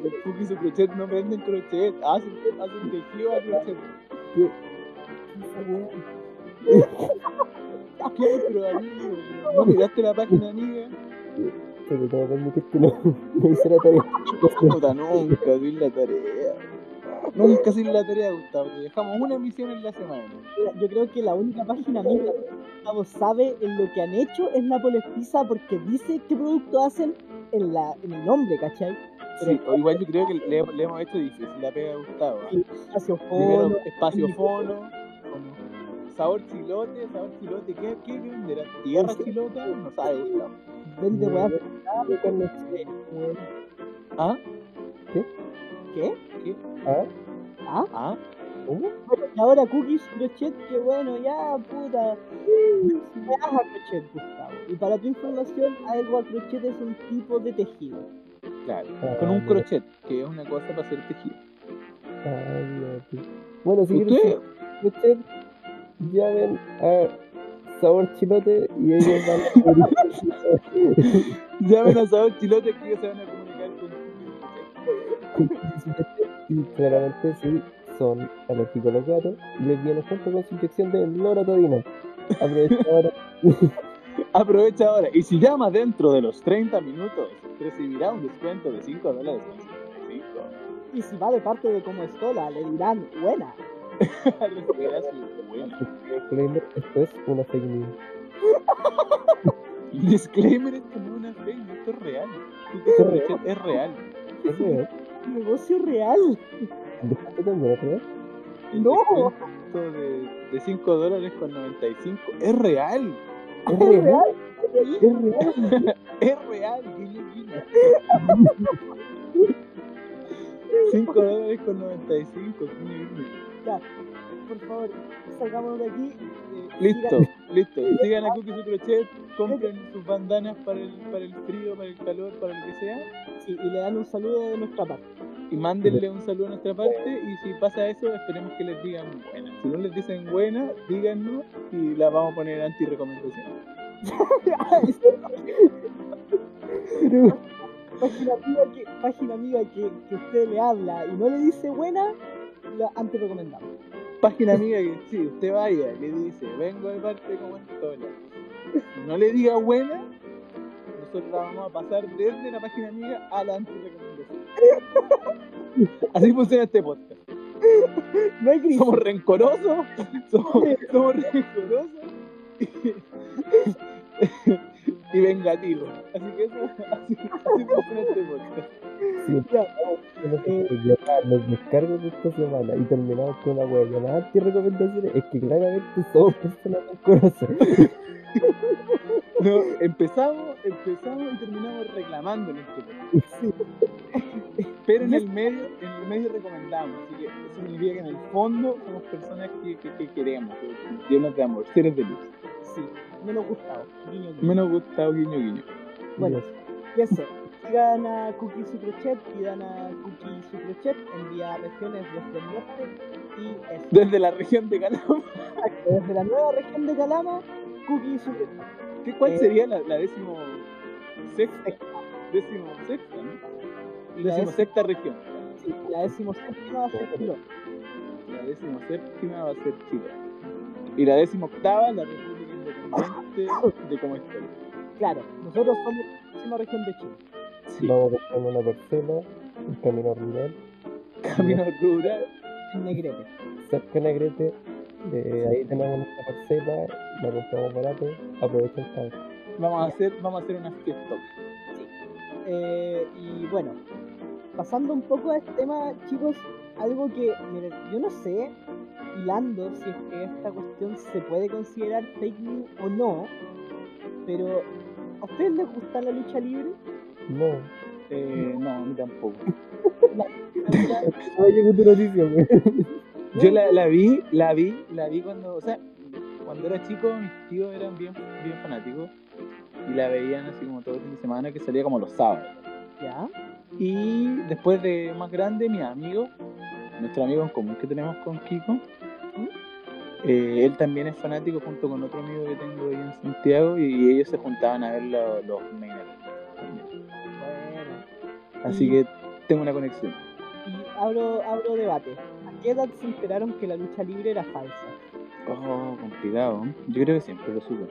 pues el Cookie su crochet no venden crochet. Hacen, hacen tejido a crochet. Wea. ¿Qué? Pero amigo, no miraste la página, amiga. Pero tengo que admitir que no, no hice la tarea. Puta, nunca vi la tarea. [laughs] Nunca sin la tarea, Gustavo. Dejamos una emisión en la semana. Yo creo que la única página amiga que Gustavo sabe en lo que han hecho es Nápoles Pizza porque dice qué producto hacen en, la, en el nombre, ¿cachai? Sí, igual yo creo que le, le hemos hecho difícil la pega a Gustavo. Sí, Espacio Primero, Fono, espacio fono, como sabor chilote, sabor chilote, ¿qué, qué venderá? ¿Tierra chilota? No sabe, Gustavo. vende weón. ¿Ah? ¿Qué? ¿Qué? ¿Ah? ¿Ah? ¿Ah? ¿Cómo? Bueno, y ahora Cookies Crochet, que bueno, ya, puta. Me a crochet, Gustavo. Y para tu información, algo crochet es un tipo de tejido. Claro, Ah, con un ya. crochet, que es una cosa para hacer tejido. Ah, ya. Bueno, si ¿Usted? quieren escuchar, llamen a Sabor Chilote y ellos van a [laughs] Llamen a sabor chilote que ellos se van a [laughs] Y claramente si son alérgicos los gatos, les viene junto con su inyección de loratadina. Aprovecha ahora. [laughs] Aprovecha ahora. Y si llama dentro de los 30 minutos, recibirá un descuento de 5 dólares. con 55. Y si va de parte de como estola, le dirán, buena. [laughs] Disclaimer, esto es una fake news. Disclaimer, esto no es una fake, esto es real. Es real. Crochet es real. Es real. Negocio real. ¿El descuento también es real? El No. de, de 5 dólares con 95 es real. Es real. Es real. [laughs] Es real, guiño, guiño. [laughs] 5 dólares con 95, guiño, guiño. Ya, por favor, salgamos de aquí. eh, Listo, sigan- listo. Sigan a Cookie su crochet, compren sus bandanas para el, para el frío, para el calor, para lo que sea. sí, y le dan un saludo de nuestra parte. Y mándenle un saludo a nuestra parte. Y si pasa eso, esperemos que les digan buena. Si no les dicen buena, díganos y la vamos a poner anti-recomendación. Pero, página amiga que, página amiga que, que usted le habla y no le dice buena, la antes recomendamos. Página amiga que sí, usted vaya, le dice, vengo de parte como estola. Si no le diga buena, nosotros la vamos a pasar desde la página amiga a la anti-recomendación. Así funciona este podcast. No hay crisis. somos rencorosos, somos, somos rencorosos y, y vengativos. Así que eso, así, así funciona este podcast. sí, Ya, los descargos de esta semana y terminamos con una wea llamada anti-recomendaciones. Es que claramente somos personas rencorosas. [laughs] No, empezamos, empezamos y terminamos reclamando en este podcast. Pero en el medio, en el medio recomendamos, así que eso significa que en el fondo somos personas que, que, que queremos, que- llenos de amor, seres de luz. sí, menos Gustavo. Guiño, guiño. Menos Gustavo Guiño Guiño. Bueno. Y eso, [laughs] sigan a Cookie su crochet, pidan a Cookie su crochet, envía regiones desde el norte y eso. Desde la región de Calama. Desde la nueva región de Calama, Cookie su crochet. ¿Qué, ¿Cuál Eh, sería la, la décimo sexta? Décimo sexta, ¿no? La, Décimo sexta región. sí, la décimo séptima va a ser Quilón. La décimo séptima va a ser Chile. Y la décimo octava, la República Independiente de estoy. Claro, nosotros somos la décima región de Chile. Sí. Vamos a comprar una parcela, un camino rural, Camino rural. En Negrete. cerca de Negrete. Eh, ahí tenemos nuestra parcela, la compramos barato, aprovechen el Vamos a hacer, vamos a hacer una fiesta. Eh, y bueno, pasando un poco a este tema, chicos, algo que, miren, yo no sé, hilando si es que esta cuestión se puede considerar fake news o no, pero ¿a ustedes les gusta la lucha libre? No. Eh, no, a mí tampoco. Oye, con tu noticia, güey. Yo la, la vi, la vi, la vi cuando, o sea, cuando era chico, mis tíos eran bien, bien fanáticos y la veían así como todo el fin de semana que salía como los sábados. ¿Ya? Y después de más grande, mi amigo, nuestro amigo en común que tenemos con Kiko, eh, él también es fanático junto con otro amigo que tengo ahí en Santiago y ellos se juntaban a ver lo- los Así Y- que tengo una conexión. Y abro, abro debate. ¿A qué edad se enteraron que la lucha libre era falsa? Oh, complicado. ¿eh? Yo creo que siempre lo supe.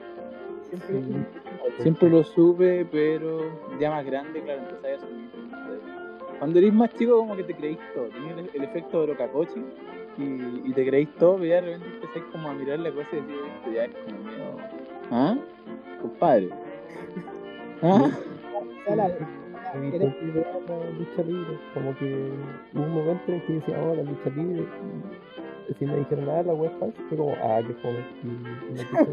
Siempre Sí. Siempre lo supe, pero ya más grande, claro, empecé a asumir. cuando eres más chico como que te creís todo, tenías el, el efecto de Orocacochi y, y te creís todo, pero ya de repente empezáis como a mirar la cosa y decir, esto ya es como medio... ¿Ah? Compadre. ¿Ah? [laughs] La- era- que lucha libre. Como que hubo un momento en el que decía, oh, la lucha libre. Y si me dijeron nada, la web falsa, fue como, ah, qué fome. Y, y dentro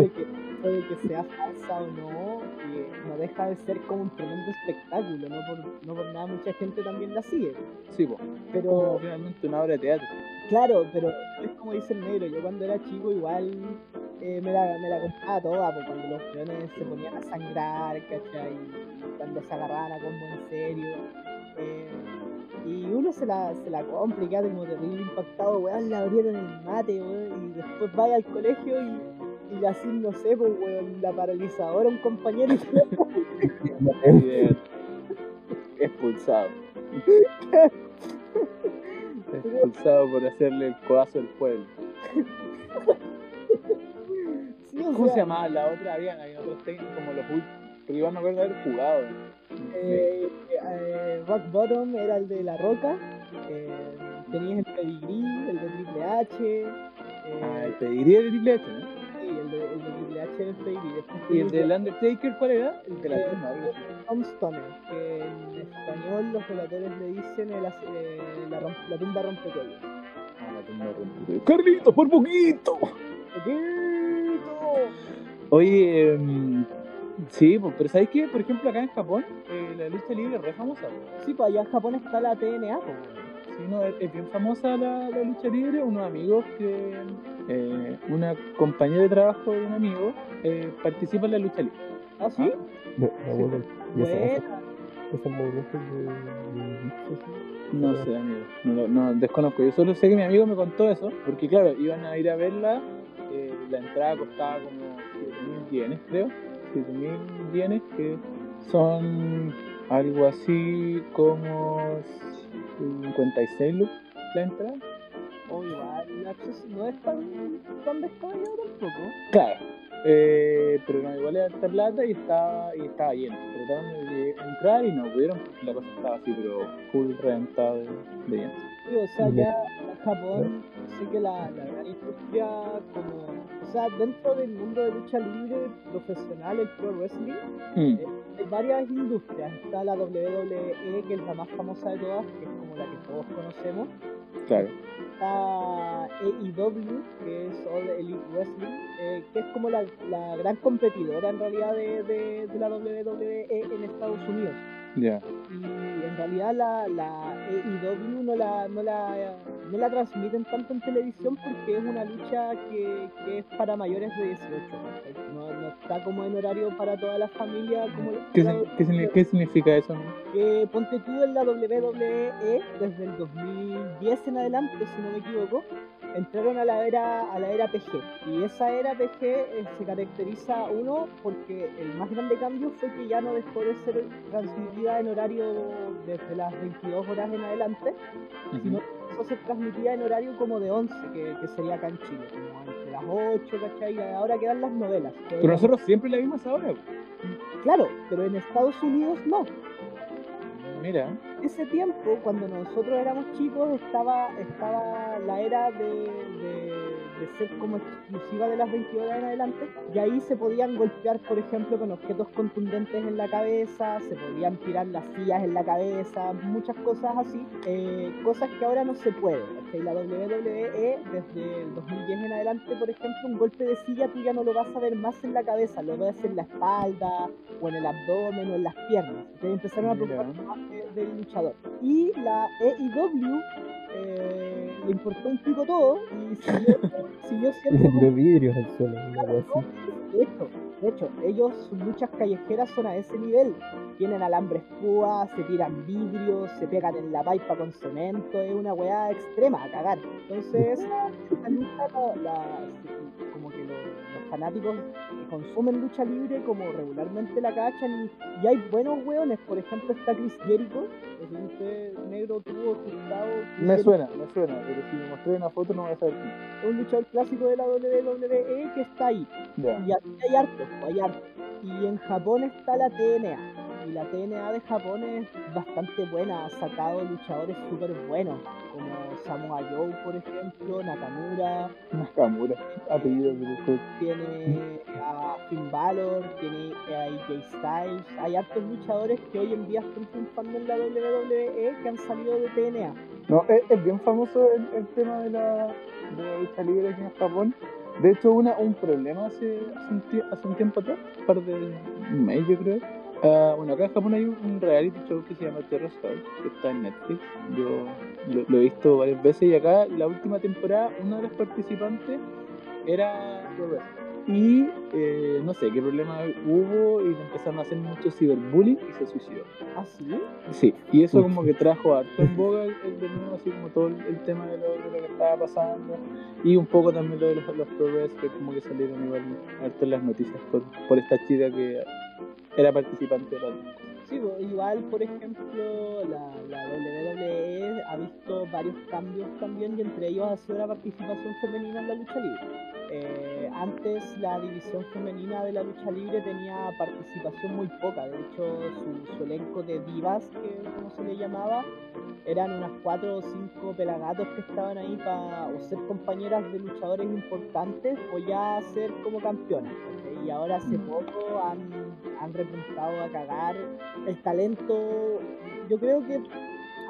[laughs] [laughs] de que, de que sea falsa o no, eh, no deja de ser como un tremendo espectáculo, no por, no por nada mucha gente también la sigue. Sí, pues. Pero Como finalmente una obra de teatro. Claro, pero es como dice el negro, yo cuando era chico igual eh, me, la, me la compraba toda, porque cuando los peones se ponían a sangrar, ¿cachai? Cuando se agarraban a combo en serio. eh, y uno se la, se la compra y queda como terrible impactado, weón, le abrieron el mate, weón, y después vaya al colegio y, y hacen, no sé, pues, weón, la paralizadora un compañero y de- Expulsado. [laughs] Expulsado por hacerle el codazo al pueblo. ¿Cómo se llamaba la otra? Habían, había otros técnicos como los últimos. Porque igual me acuerdo de haber jugado. Eh, eh, Rock Bottom era el de La Roca. Eh, tenías el Pedigree, el de Triple H. Ah, el Eh, pedigrí de Triple H, ¿no? sí, el de, el de Triple H era el. Después ¿Y el del Undertaker cuál era? El de la Eh, tumba, algo así. Tom Stoner, que en español los relatores le dicen el eh, la, la tumba rompecuellos. Ah, la tumba rompe. ¡Carlitos, por poquito! ¡Poquito! Oye, em, sí, pero ¿sabes qué? Por ejemplo, acá en Japón, eh, la lucha libre es re famosa. Sí, pues allá en Japón está la TNA. pues. Sí, no, es, es bien famosa la, la lucha libre. Unos amigos que. eh, una compañera de trabajo de un amigo eh, participa en la lucha libre. ¿Ah, sí? Ese, Buena. ese movimiento de, sí. No sé, amigo. No, no, desconozco. Yo solo sé que mi amigo me contó eso. Porque, claro, iban a ir a verla. La entrada costaba como 7.000 yenes, creo. 7.000 yenes, que son algo así como 56 lucas la entrada. O igual, acceso- no es tan, tan descabellado tampoco. Claro. Eh, pero no, igual era harta plata y estaba, y estaba lleno. Trataron de entrar y no pudieron porque la cosa estaba así, pero full reventada de, de lleno. Sí, o sea, ya en Japón sé que la, la gran industria como... O sea, dentro del mundo de lucha libre profesional, el pro wrestling, Mm, hay varias industrias. Está la WWE, que es la más famosa de todas, que es como la que todos conocemos. claro. Está AEW, que es All Elite Wrestling, eh, que es como la, la gran competidora en realidad de, de, de la WWE en Estados Unidos. Ya. y en realidad la, la AEW no la, no, la, no la transmiten tanto en televisión porque es una lucha que, que es para mayores de 18. ¿cachai? No, no está como en horario para toda la familia como ¿Qué, la- qué qué significa eso? que ponte tú en la WWE desde el 2010 en adelante, si no me equivoco, entraron a la era a la era PG y esa era PG eh, se caracteriza uno porque el más grande cambio fue que ya no dejó de ser transmitida en horario desde las 22 horas en adelante, sino que empezó a ser transmitida en horario como de 11, que, que sería acá en Chile, como entre las 8, ¿cachai? Y ahora quedan las novelas. Pero nosotros siempre la vimos ahora. Claro, pero en Estados Unidos no. Mira. ese tiempo, cuando nosotros éramos chicos, estaba, estaba la era de, de- de ser como exclusiva de las 20 horas en adelante, y ahí se podían golpear, por ejemplo, con objetos contundentes en la cabeza, se podían tirar las sillas en la cabeza, muchas cosas así, eh, cosas que ahora no se pueden. ¿cachai? La WWE, desde el 2010 en adelante, por ejemplo, un golpe de silla tú ya no lo vas a ver más en la cabeza, lo ves en la espalda, o en el abdomen, o en las piernas. Entonces empezaron a preocuparse más de- del luchador. Y la AEW eh, le importó un pico todo y siguió, [laughs] siendo vidrios al suelo, una cosa así. de hecho, de hecho, ellos, sus luchas callejeras son a ese nivel. Tienen alambres púas, se tiran vidrios, se pegan en la paipa con cemento, es una weá extrema a cagar. Entonces, [laughs] esa lucha, la, la- como que lo- fanáticos que consumen lucha libre, como regularmente la cachan, y, y hay buenos weones. Por ejemplo, está Chris Jericho, sé si usted, negro, tuvo. Chris Me Jericho suena, me suena, pero si me mostré una foto no voy a saber quién. es un luchador clásico de la WWE que está ahí. Y aquí hay hartos, pues, hay hartos. Y en Japón está la TNA. Y la TNA de Japón es bastante buena, ha sacado luchadores súper buenos, como Samoa Joe, por ejemplo, Nakamura, Nakamura, apellido de tiene a Finn Balor, tiene a AJ Styles, hay hartos luchadores que hoy en día están triunfando en la WWE que han salido de TNA. No, es, es bien famoso el, el tema de la, de la lucha libre aquí en Japón. De hecho, una, un problema hace, hace, un, hace un tiempo atrás, un par de un mes yo creo. Ah, bueno, acá en Japón hay un, reality show que se llama Terrace House, que está en Netflix. Yo lo, lo he visto varias veces y acá la última temporada una de las participantes era wrestler. Y eh, no sé qué problema hubo y empezaron a hacer mucho ciberbullying y se suicidó. ¿Ah, sí? Sí, y eso como que trajo harto en boga el, el así como todo el, el tema de lo, de lo que estaba pasando y un poco también lo de los, los pro wrestlers como que salieron igual harto en las noticias por, por esta chica que era participante de Sí, igual, por ejemplo, la, la WWE ha visto varios cambios también y entre ellos ha sido la participación femenina en la lucha libre. Eh, antes la división femenina de la lucha libre tenía participación muy poca, de hecho su, su elenco de divas, que como se le llamaba, eran unas cuatro o cinco pelagatos que estaban ahí para o ser compañeras de luchadores importantes o ya ser como campeonas. ¿cachai? Y ahora hace poco han, han repuntado a cagar el talento. Yo creo que,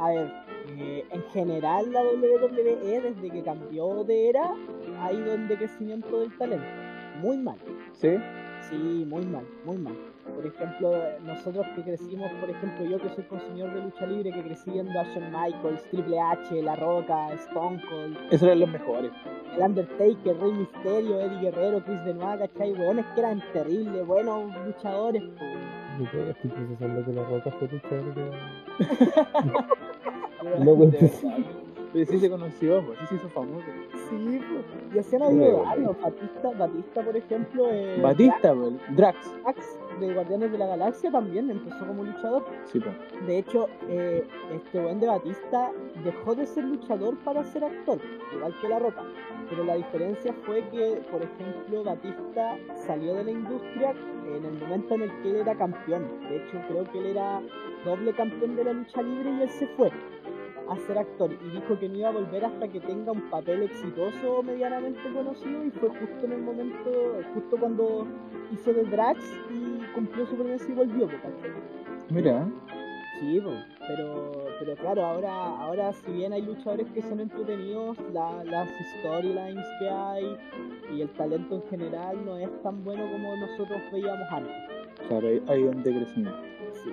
a ver, eh, en general la WWE desde que cambió de era ha ido en decrecimiento del talento. Muy mal. ¿Sí? Sí, muy mal, muy mal. Por ejemplo, nosotros que crecimos, por ejemplo, yo que soy consumidor de lucha libre, que crecí viendo a Shawn Michaels, Triple H, La Roca, Stone Cold, Esos eran los mejores. el Undertaker, Rey Mysterio, Eddie Guerrero, Chris Benoit, ¿cachai? Weones que eran terribles, buenos luchadores. po. Estoy procesando que la roca fue. Weón, No. De verdad. Pero sí se conoció, pues sí se hizo famoso. Sí, po. y hacían varios. Batista, Batista, por ejemplo, eh, Batista, pues, Drax. Drax de Guardianes de la Galaxia también empezó como luchador. Sí, pues. De hecho, eh, este buen de Batista dejó de ser luchador para ser actor, igual que La Roca. Pero la diferencia fue que, por ejemplo, Batista salió de la industria en el momento en el que él era campeón. De hecho, creo que él era doble campeón de la lucha libre y él se fue a ser actor y dijo que no iba a volver hasta que tenga un papel exitoso o medianamente conocido y fue justo en el momento, justo cuando hizo de Drax y cumplió su promesa y volvió. Mira, Sí, pero, pero claro, ahora, ahora si bien hay luchadores que son entretenidos, la- las storylines que hay y el talento en general no es tan bueno como nosotros veíamos antes. claro, hay, hay un decrecimiento. Sí,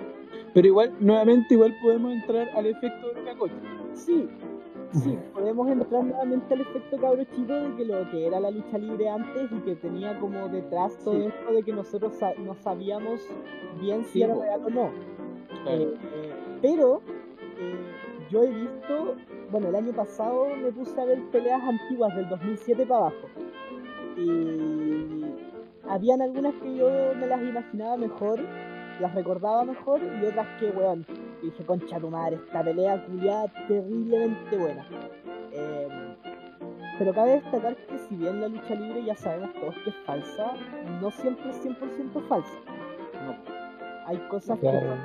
Pero igual, nuevamente, igual podemos entrar al efecto de Lucacoche. sí, sí, podemos entrar nuevamente al efecto cabro chico de que lo que era la lucha libre antes y que tenía como detrás todo Sí. esto de que nosotros no sabíamos bien si Sí, era real o no. Claro. Eh, pero eh, yo he visto, bueno, el año pasado me puse a ver peleas antiguas del 2007 para abajo. Y habían algunas que yo me las imaginaba mejor, las recordaba mejor, y otras que, weón, dije, concha tu madre, esta pelea culiada terriblemente buena. Eh, pero cabe destacar que si bien la lucha libre ya sabemos todos que es falsa, no siempre es 100% falsa. Hay cosas que son.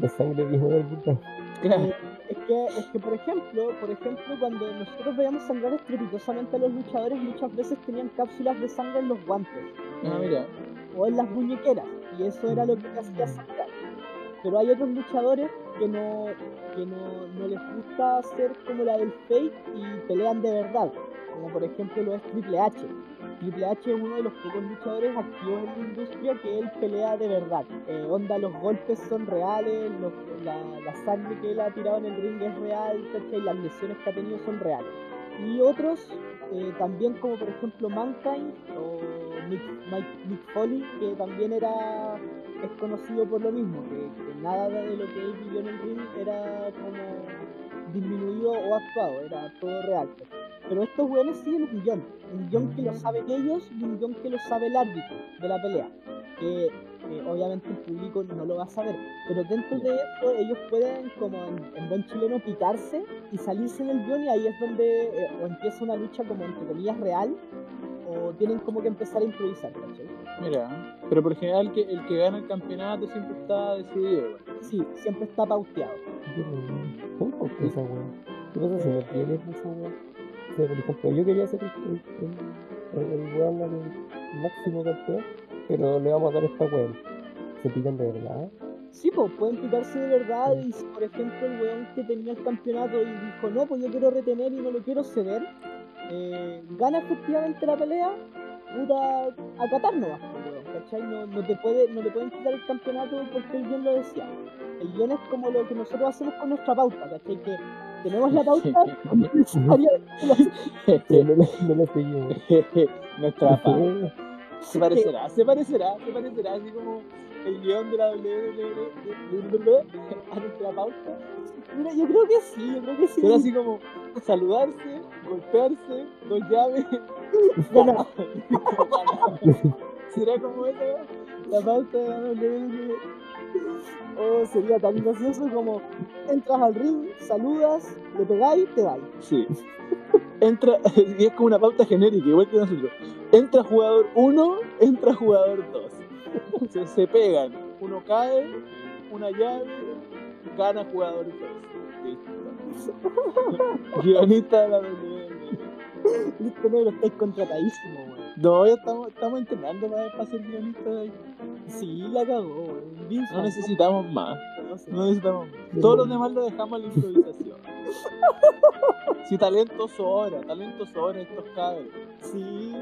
La [laughs] sangre viene del puta. Claro. Es que, es que por ejemplo, por ejemplo, cuando nosotros veíamos sangrar estrepitosamente a los luchadores, muchas veces tenían cápsulas de sangre en los guantes Ah, mira. o en las muñequeras, y eso era lo que hacía sangrar. Pero hay otros luchadores que no, que no, no les gusta hacer como la del fake y pelean de verdad, como por ejemplo lo es Triple H. Triple H es uno de los pocos luchadores activos en la industria que él pelea de verdad. Eh, onda, los golpes son reales, los- la, la sangre que él ha tirado en el ring es real, ¿cachai? las lesiones que ha tenido son reales. Y otros, eh, también como por ejemplo Mankind Mike- Mick Foley, que también era es conocido por lo mismo, que, que nada de lo que él vivió en el ring era como disminuido o actuado, era todo real. Pero estos weones siguen un guion, un guion que lo saben ellos y un guion que lo sabe el árbitro de la pelea, que eh, obviamente el público no lo va a saber, pero dentro de eso ellos pueden, como en, en buen chileno, picarse y salirse del guion y ahí es donde eh, empieza una lucha como entre comillas real o tienen como que empezar a improvisar, ¿cachai? Mira, pero por general que el que gana el campeonato siempre está decidido. weón. Sí, siempre está pauteado. ¿Cómo pauta esa weá? ¿Qué pasa si no tiene esa weá? O sea, por ejemplo, yo quería ser el, el, el, el weón, el máximo campeón, pero le vamos a dar esta weá. Se pican de verdad. Sí, pues pueden picarse de verdad y si por ejemplo el weón que tenía el campeonato y dijo, no, pues yo quiero retener y no lo quiero ceder, eh, gana efectivamente la pelea, puta, acatar nomás, pues, weón, ¿cachai? No, no, te puede, no le pueden quitar el campeonato porque el guion lo decía. El guion es como lo que nosotros hacemos con nuestra pauta, ¿cachai? Que tenemos la pauta [laughs] necesaria no, no le seguimos. [laughs] Nuestra pauta. Se parecerá, se parecerá, se parecerá, así como el guion de la WWE [laughs] a nuestra pauta. Mira, yo creo que sí, yo creo que sí. Será así como saludarse, golpearse, dos llaves. [laughs] [laughs] ¿Será como eso? La pauta de la WWE. Oh, sería tan gracioso como entras al ring, saludas, le pegáis, te vais. Sí. Entra, y es como una pauta genérica, igual que nosotros. Entra jugador 1, entra jugador 2. [laughs] Se, se pegan. Uno cae, una llave, gana jugador 2. Listo. Guionista de la. Listo, negro, estáis contratadísimo. No, ya estamos, estamos entrenando para, para ser guionistas de ahí. Sí, la cagó, No necesitamos más. No sé. No necesitamos. Todos los demás lo dejamos a la improvisación. [laughs] Si talento sobra, talento sobra estos cabros. Sí.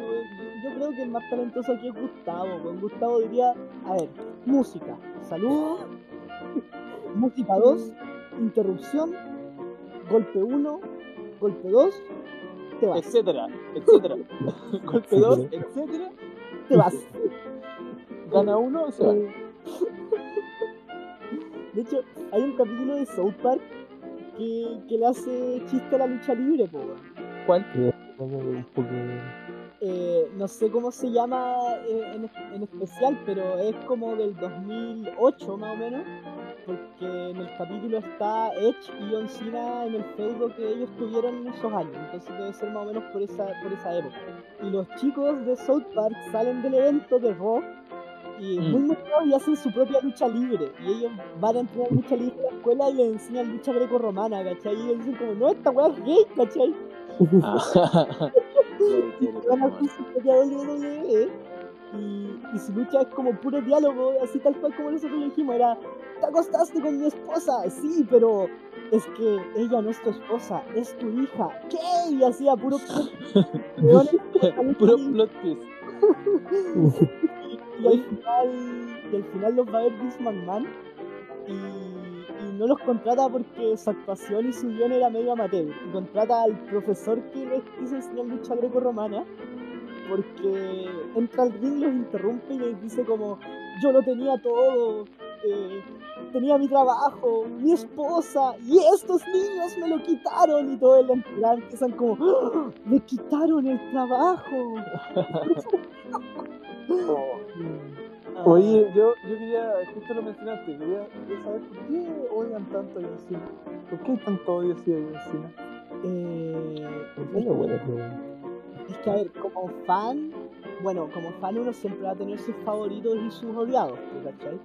Yo, creo que el más talentoso aquí es Gustavo, weón. Gustavo diría, a ver, música, saludos, [laughs] música 2, interrupción, golpe 1, golpe 2, te vas, etcétera, etcétera. [laughs] Golpe 2, etcétera. te vas. Gana uno, se va. De hecho, hay un capítulo de South Park que, que le hace chiste a la lucha libre, po. ¿Cuál? Eh, no sé cómo se llama eh, en, en especial, pero es como del 2008 más o menos, porque en el capítulo está Edge y John Cena en el feudo que ellos tuvieron en esos años, entonces debe ser más o menos por esa, por esa época. Y los chicos de South Park salen del evento de Raw y Mm. muy motivados y hacen su propia lucha libre, y ellos van a entrenar lucha libre a la escuela y les enseñan lucha greco-romana, ¿cachai? Y ellos dicen como, no, esta weá es gay, ¿cachai? [laughs] [laughs] Ah. van a hacer su propia WWE y, y su lucha es como puro diálogo, así tal cual como nosotros le dijimos, era te acostaste con mi esposa, sí, pero es que ella no es tu esposa, es tu hija, ¿qué? Y hacía puro [laughs] Puro plot twist. Y al final y al final los va a ver Vince McMahon y, no los contrata porque su actuación y su guion era medio amateur y contrata al profesor que les quiso enseñar lucha greco-romana porque entra al ring, los interrumpe y les dice como yo lo tenía todo eh, tenía mi trabajo, mi esposa y estos niños me lo quitaron y todo el entrada empiezan como ¡Ah! me quitaron el trabajo Ah, [laughs] Oye, yo, yo quería, justo lo mencionaste, quería, quería saber por qué odian tanto a John Cena. ¿Por qué hay tanto odio hacia John Cena? eh, Es una buena pregunta. Es que, a ver, como fan, bueno, como fan uno siempre va a tener sus favoritos y sus odiados, ¿tú ¿cachai?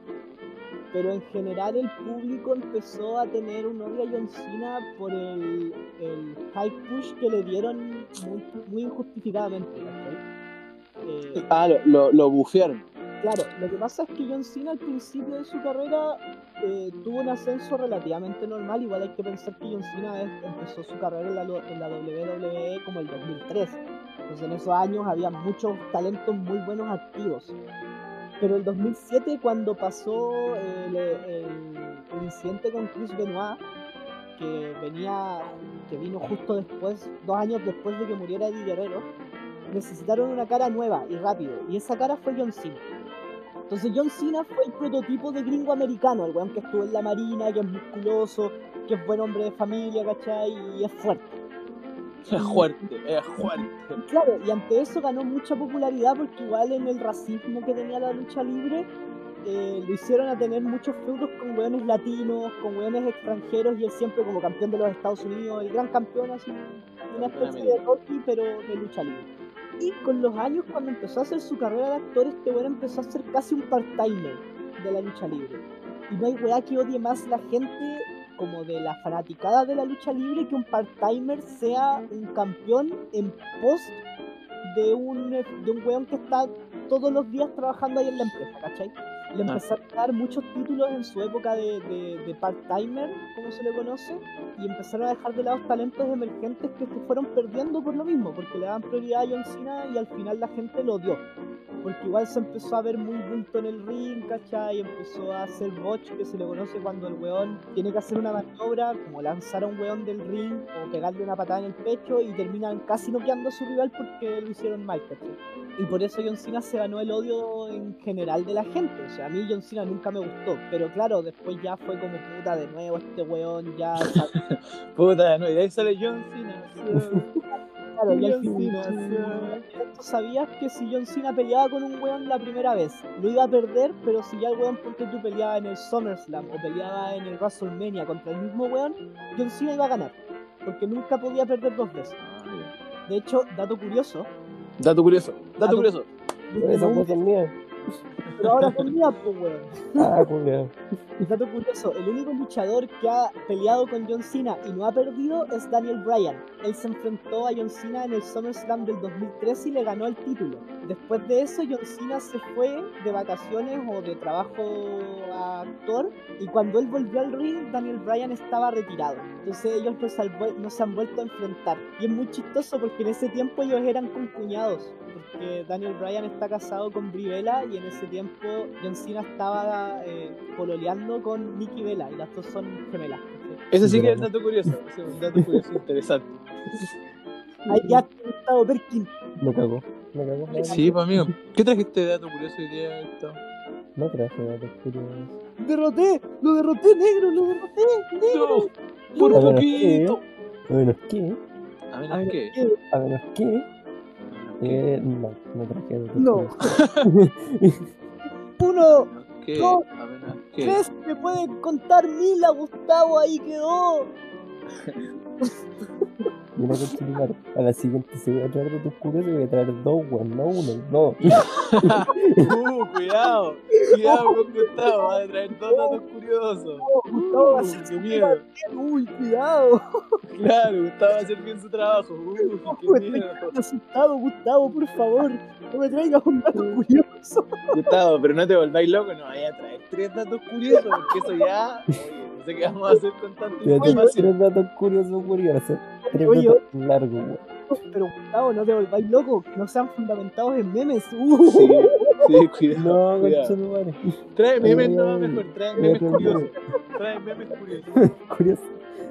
Pero en general el público empezó a tener un odio a John Cena por el, el hype push que le dieron muy, muy injustificadamente. Eh, Ah, lo, lo, lo bufearon. Claro, lo que pasa es que John Cena al principio de su carrera eh, tuvo un ascenso relativamente normal. Igual hay que pensar que John Cena es- empezó su carrera en la, en la WWE como el 2003. Entonces en esos años había muchos talentos muy buenos activos. Pero el 2007 cuando pasó el, incidente con Chris Benoit, que venía, que vino justo después, dos años después de que muriera Eddie Guerrero, necesitaron una cara nueva y rápido. Y esa cara fue John Cena. Entonces John Cena fue el prototipo de gringo americano, el weón que estuvo en la marina, que es musculoso, que es buen hombre de familia, ¿cachai? Y es fuerte. [laughs] Es fuerte, es fuerte. Claro, y ante eso ganó mucha popularidad porque igual en el racismo que tenía la lucha libre, eh, lo hicieron a tener muchos feudos con weones latinos, con weones extranjeros, y él siempre como campeón de los Estados Unidos, el gran campeón así, una especie de Rocky, pero de lucha libre. Y con los años, cuando empezó a hacer su carrera de actor, este weón empezó a ser casi un part-timer de la lucha libre. Y no hay weá que odie más la gente como de la fanaticada de la lucha libre que un part-timer sea un campeón en post de un, de un weón que está todos los días trabajando ahí en la empresa, ¿cachai? Le empezaron a dar muchos títulos en su época de, de, de part-timer, como se le conoce, y empezaron a dejar de lado talentos emergentes que se fueron perdiendo por lo mismo, porque le daban prioridad a John Cena y al final la gente lo odió. Porque igual se empezó a ver muy bulto en el ring, ¿cachai? Y empezó a hacer botch, que se le conoce cuando el weón tiene que hacer una maniobra, como lanzar a un weón del ring o pegarle una patada en el pecho y terminan casi noqueando a su rival porque lo hicieron mal, ¿cachai? Y por eso John Cena se ganó el odio en general de la gente. O sea, a mí John Cena nunca me gustó. Pero claro, después ya fue como puta de nuevo este weón, ya. [laughs] puta de nuevo, y ahí sale John Cena. claro, y al final. ¿Tú sabías que si John Cena peleaba con un weón la primera vez, lo iba a perder? Pero si ya el weón, porque tú peleaba en el SummerSlam o peleaba en el WrestleMania contra el mismo weón, John Cena iba a ganar. Porque nunca podía perder dos veces. De hecho, dato curioso, Dato curioso, dato curioso. Esa fue son mías. Pero ahora son mías, pues, weón. Ah, culiao. Dato curioso, el único luchador que ha peleado con John Cena y no ha perdido es Daniel Bryan. Él se enfrentó a John Cena en el SummerSlam del 2013 y le ganó el título. Después de eso, John Cena se fue de vacaciones o de trabajo a actor y cuando él volvió al ring, Daniel Bryan estaba retirado. Entonces ellos no se han vuelto a enfrentar. Y es muy chistoso porque en ese tiempo ellos eran concuñados. Porque Daniel Bryan está casado con Brie Bella y en ese tiempo John Cena estaba eh, pololeando con Nikki Bella y las dos son gemelas. Ese sí que es el dato curioso. Es un dato curioso interesante. [laughs] Ahí ya Gustavo Perkin. Me cagó. Me cagó. Sí, pues amigo. ¿Qué trajiste de dato curioso hoy día? Gustavo? No traje datos curiosos. Derroté, lo derroté negro, lo derroté negro. No, por un poquito. A menos que. A A menos. ¿qué? A menos que. Eh, no, no traje datos No. [laughs] Uno, que. No. A menos que. tres, me pueden contar mil a Gustavo, ahí quedó. [laughs] [laughs] A la siguiente se voy a traer datos curiosos y voy a traer dos, weón, no uno. No. Uh, cuidado. Cuidado con Gustavo. Va a traer dos datos curiosos. Gustavo va a Uh, ser qué miedo. Uy, cuidado. Claro, Gustavo va a hacer bien su trabajo. Uh, qué Estoy miedo. asustado, Gustavo, por favor. No me traigas un dato curioso. Gustavo, pero no te volváis loco, no vayas a traer tres datos curiosos, porque eso ya. [laughs] No sé qué vamos a hacer con traer información. tres datos curiosos, curiosos. Tres Oye, datos largos, weón. Pero Gustavo, no te volváis loco, que no sean fundamentados en memes. Uh. Sí, sí, cuidado. No, cuidado. conchetumare. Trae memes Ay, no ay, mejor, trae memes curiosos. Trae memes curiosos. Curioso.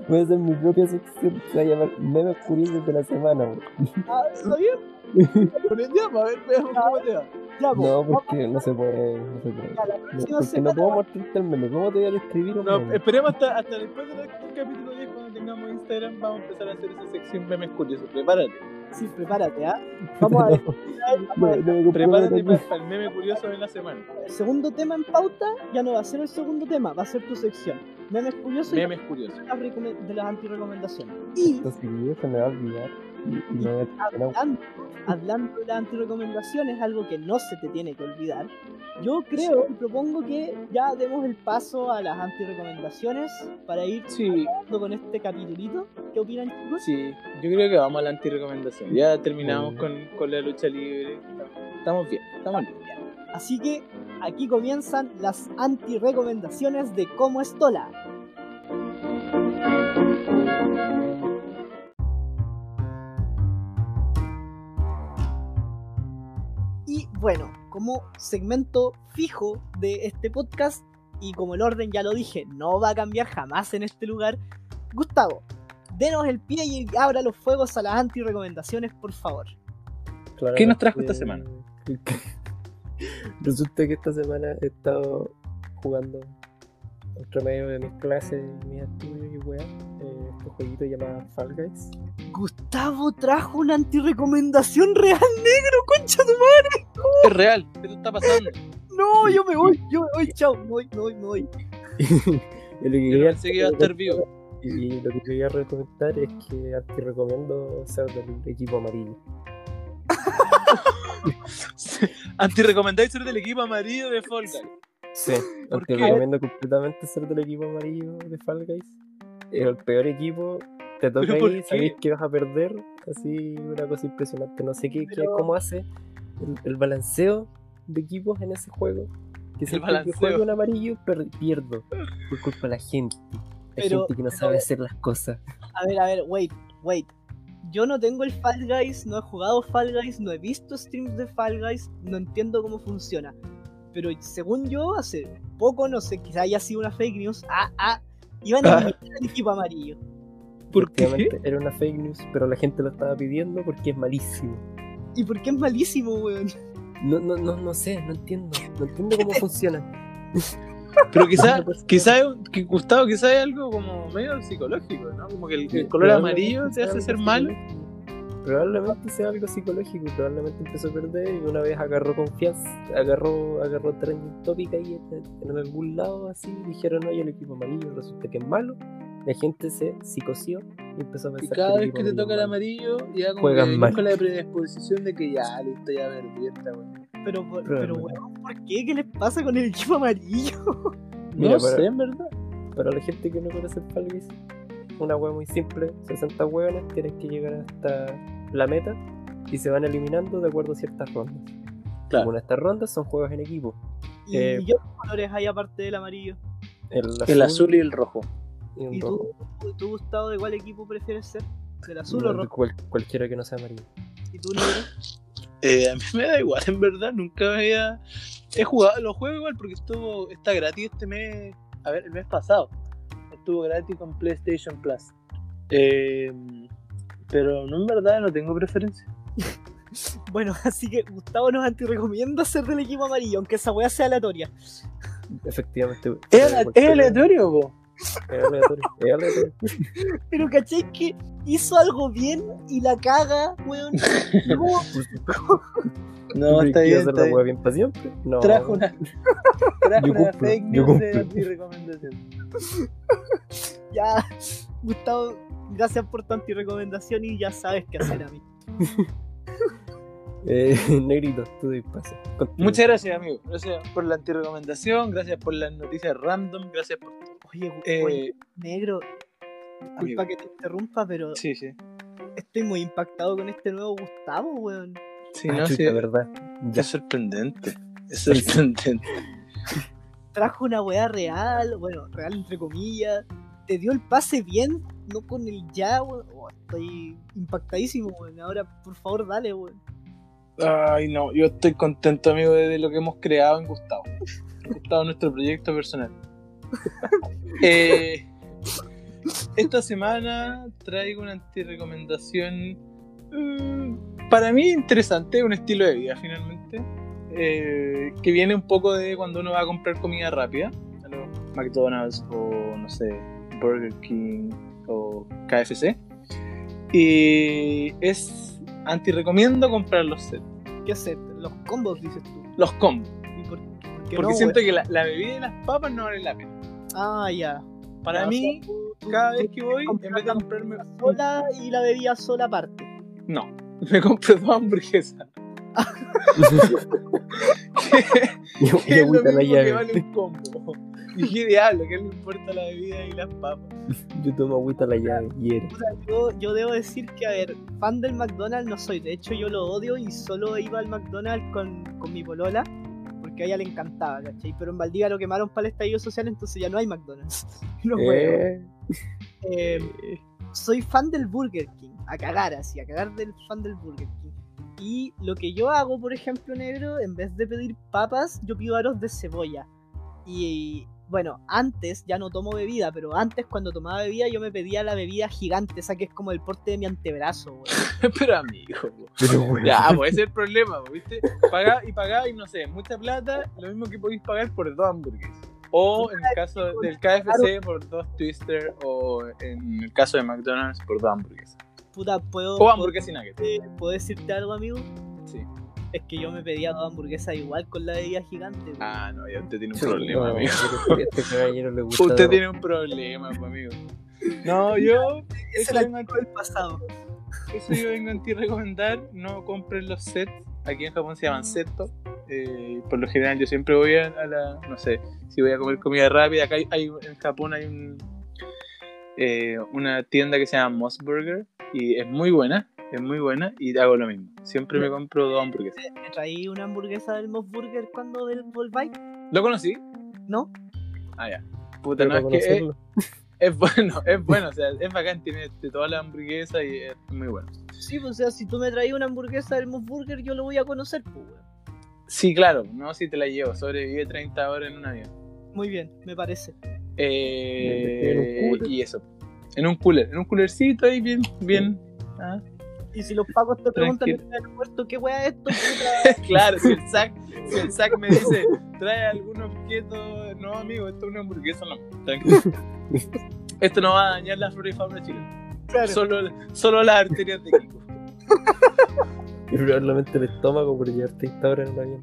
Voy a hacer mi propia sección. Se va a llamar Memes Curiosos de la Semana, weón. Ah, ¿Está bien? [laughs] Ya, a ver, veamos cómo te va. Ya, No, porque no se puede. No se puede. No, próxima porque no puedo mostrarte el meme. ¿Cómo te voy a describir un No, meme? esperemos hasta, hasta después del, del capítulo 10, cuando tengamos Instagram, vamos a empezar a hacer esa sección memes curiosos. Prepárate. Sí, prepárate, ¿ah? [laughs] Vamos a ver. No, no Prepárate para, para el meme curioso de la semana. El segundo tema en pauta ya no va a ser el segundo tema, va a ser tu sección. Memes curiosos y Memes curiosos. de las antirecomendaciones. Y si se me va a olvidar. No hablando, hablando de las antirecomendaciones, algo que no se te tiene que olvidar, yo creo y propongo que ya demos el paso a las antirecomendaciones para ir Sí, con este capitulito. ¿Qué opinan chicos? sí. Yo creo que vamos a la antirecomendación. Ya terminamos con, con la lucha libre. Estamos bien, estamos bien. Así que aquí comienzan las antirecomendaciones de Como Estola. Bueno, como segmento fijo de este podcast, y como el orden ya lo dije, no va a cambiar jamás en este lugar, Gustavo, denos el pie y abra los fuegos a las antirecomendaciones, por favor. ¿Qué nos trajo esta semana? [laughs] Resulta que esta semana he estado jugando entre medio de mis clases, mis estudios y weá. Este jueguito llamado Fall Guys. Gustavo trajo una antirecomendación real negro, concha tu madre. Es real, esto está pasando. No, yo me voy, yo me voy, chao, me voy, me voy, me voy. [laughs] Y lo que Yo quería, pensé que iba a estar vivo. y lo que quería recomendar es que antes recomiendo ser del equipo amarillo. [laughs] Anti-recomendáis ser del equipo amarillo de Fall Guys. Sí, ¿Por aunque qué? recomiendo completamente ser del equipo amarillo de Fall Guys. El peor equipo, te toca ¿Pero por ahí, qué? sabéis que vas a perder. Así, una cosa impresionante. No sé qué, qué- Pero- cómo hace el, el balanceo de equipos en ese juego. Que siempre que balanceo. juego en amarillo per- pierdo por culpa de la gente. La Pero- gente que no sabe hacer las cosas. A ver, a ver, wait, wait. Yo no tengo el Fall Guys, no he jugado Fall Guys, no he visto streams de Fall Guys, no entiendo cómo funciona. Pero según yo, hace poco, no sé, quizá haya sido una fake news. Ah, ah, iban a Ah. eliminar al equipo amarillo. ¿Por qué? Era una fake news, pero la gente lo estaba pidiendo porque es malísimo. ¿Y por qué es malísimo, weón? No, no, no, no sé, no entiendo. No entiendo cómo [laughs] funciona. Pero quizá, Una persona- quizá, es un- que Gustavo, quizá es algo como medio psicológico, ¿no? Como que el, el color amarillo te hace ser malo. Probablemente sea algo psicológico, probablemente empezó a perder y una vez agarró confianza, agarró, agarró trending topic ahí en, en algún lado así, dijeron oye el equipo amarillo resulta que es malo, la gente se psicoció y empezó a Y pensar cada el vez equipo que te amarillo toca el amarillo, ya como Juegan que mal. con la predisposición de que ya, listo, ya perdí esta, weón. Pero, pero Probablemente. weón, ¿por qué? ¿Qué les pasa con el equipo amarillo? Mira, No para- sé, en verdad. Para la gente que no conoce el Fall Guys, una hueá muy simple, 60 hueones tienen que llegar hasta la meta y se van eliminando de acuerdo a ciertas rondas. Claro. Una de estas rondas son juegos en equipo. ¿Y Eh, qué otros colores hay aparte del amarillo? El El azul y el rojo. y un ¿Y rojo. tú, tú, Gustavo, de cuál equipo prefieres ser? ¿Del azul No, o rojo? cual- cualquiera que no sea amarillo. ¿Y tú, negro? [laughs] Eh, a mí me da igual, en verdad, nunca me había... He jugado, lo juego igual porque estuvo, está gratis este mes, a ver, el mes pasado. Estuvo gratis con PlayStation Plus. Eh, pero no, en verdad, no tengo preferencia. [laughs] Bueno, así que Gustavo nos anti-recomienda ser del equipo amarillo, aunque esa weá sea aleatoria. Efectivamente. Es, es aleatorio, po. Es aleatorio. Es aleatorio. [laughs] Pero ¿cachai que hizo algo bien y la caga, weón? [laughs] ¿Cómo? No, ¿Tú está bien, a hacer está la bien. hueá bien para siempre? No. Trajo una, trajo una fake news de cumplo. anti-recomendación. [laughs] Ya, Gustavo, gracias por tu anti-recomendación y ya sabes qué hacer a mí. [laughs] Eh, negrito, tú. Continúa. Muchas gracias, amigo. Gracias por la anti-recomendación, gracias por las noticias random, gracias por... Oye, gu- Eh, oye, negro, disculpa amigo. que te interrumpa, pero Sí, sí. estoy muy impactado con este nuevo Gustavo, weón. Sí, Ah, no, chuta, sí, verdad. Ya. es sorprendente. Es sorprendente. [laughs] Trajo una weá real, bueno, real entre comillas. Te dio el pase bien, no con el ya, weón. Oh, estoy impactadísimo, weón. Ahora, por favor, dale, weón. Ay, no, yo estoy contento, amigo, de lo que hemos creado en Gustavo. Gustavo, nuestro proyecto personal. [laughs] Eh, esta semana traigo una antirecomendación mm, para mí interesante, un estilo de vida finalmente, eh, que viene un poco de cuando uno va a comprar comida rápida, a los McDonald's o no sé, Burger King o KFC. Y es anti-recomiendo comprar los sets, ¿Qué hacer? Los combos, dices tú. los combos. ¿Y por, por qué Porque no, siento que la, la bebida y las papas no valen la pena. Ah, ya. Para Ya, mí, tú- cada tú vez que voy, en vez de comprarme. sola y la bebida sola aparte. No, [laughs] me compro dos hamburguesas. Y [laughs] Que es lo la mismo que llave. vale un [laughs] combo. Y qué diablo, que no importa la bebida y las papas. Yo tomo agüita la llave y era. O sea, yo, yo debo decir que, a ver, fan del McDonald's no soy. De hecho, yo lo odio y solo iba al McDonald's con, con mi polola. Porque a ella le encantaba, ¿cachai? Pero en Valdivia lo quemaron para el estallido social, entonces ya no hay McDonald's. [laughs] No. Eh, Eh, soy fan del Burger King, a cagar así, a cagar del fan del Burger King. Y lo que yo hago, por ejemplo, negro, en vez de pedir papas, yo pido aros de cebolla. Y bueno, antes ya no tomo bebida, pero antes cuando tomaba bebida yo me pedía la bebida gigante, esa que es como el porte de mi antebrazo, weón. [laughs] Pero amigo, po. pero bueno. ya, pues ese es el problema, ¿viste? Pagá y pagáis, no sé, mucha plata, lo mismo que podéis pagar por dos hamburguesas. O en el caso del KFC por dos Twister, o en el caso de McDonald's por dos hamburguesas. Puta, puedo, O hamburguesa y nuggets. puedo, ¿puedo decirte algo, amigo? Sí. Es que yo me pedía dos hamburguesas igual con la bebida gigante. Ah, no, ya usted tiene un Sí, problema, no, amigo. este caballero le gusta. Usted tiene un problema, amigo. No, yo. Ese Eso era vengo, el pasado. eso yo vengo a ti recomendar. No compren los sets aquí en Japón se llaman seto. Eh, por lo general yo siempre voy a, a la, no sé, si voy a comer comida rápida, acá hay, hay- en Japón hay un, eh, una tienda que se llama Moss Burger y es muy buena, es muy buena y hago lo mismo. Siempre me compro dos hamburguesas. ¿Me traí una hamburguesa del Moss Burger cuando del Volbike? ¿Lo conocí? ¿No? Ah, ya. Puta, Pero no, es que [laughs] es, bueno, es bueno, o sea, es bacán, tiene de todas las hamburguesas y es muy bueno. Sí, pues, o sea, si tú me traes una hamburguesa del Moss Burger, yo lo voy a conocer, pues, weón. Sí, claro, no si te la llevo, sobrevive 30 horas en un avión. Muy bien, me parece. Eh, ¿En un cooler? y eso. En un cooler, en un coolercito ahí bien, bien. ah. Y si los pacos te preguntan en Tranquilo. el aeropuerto, ¿qué weá es esto? [laughs] Claro, si el SAC, si el SAC me dice, trae algún objeto, no amigo, esto es una hamburguesa, no, tranquilo. [laughs] Esto no va a dañar la flora y fauna chilena. claro. Solo, solo las arterias de Kiko. [laughs] Y probablemente el estómago por llevar 30 horas en el avión.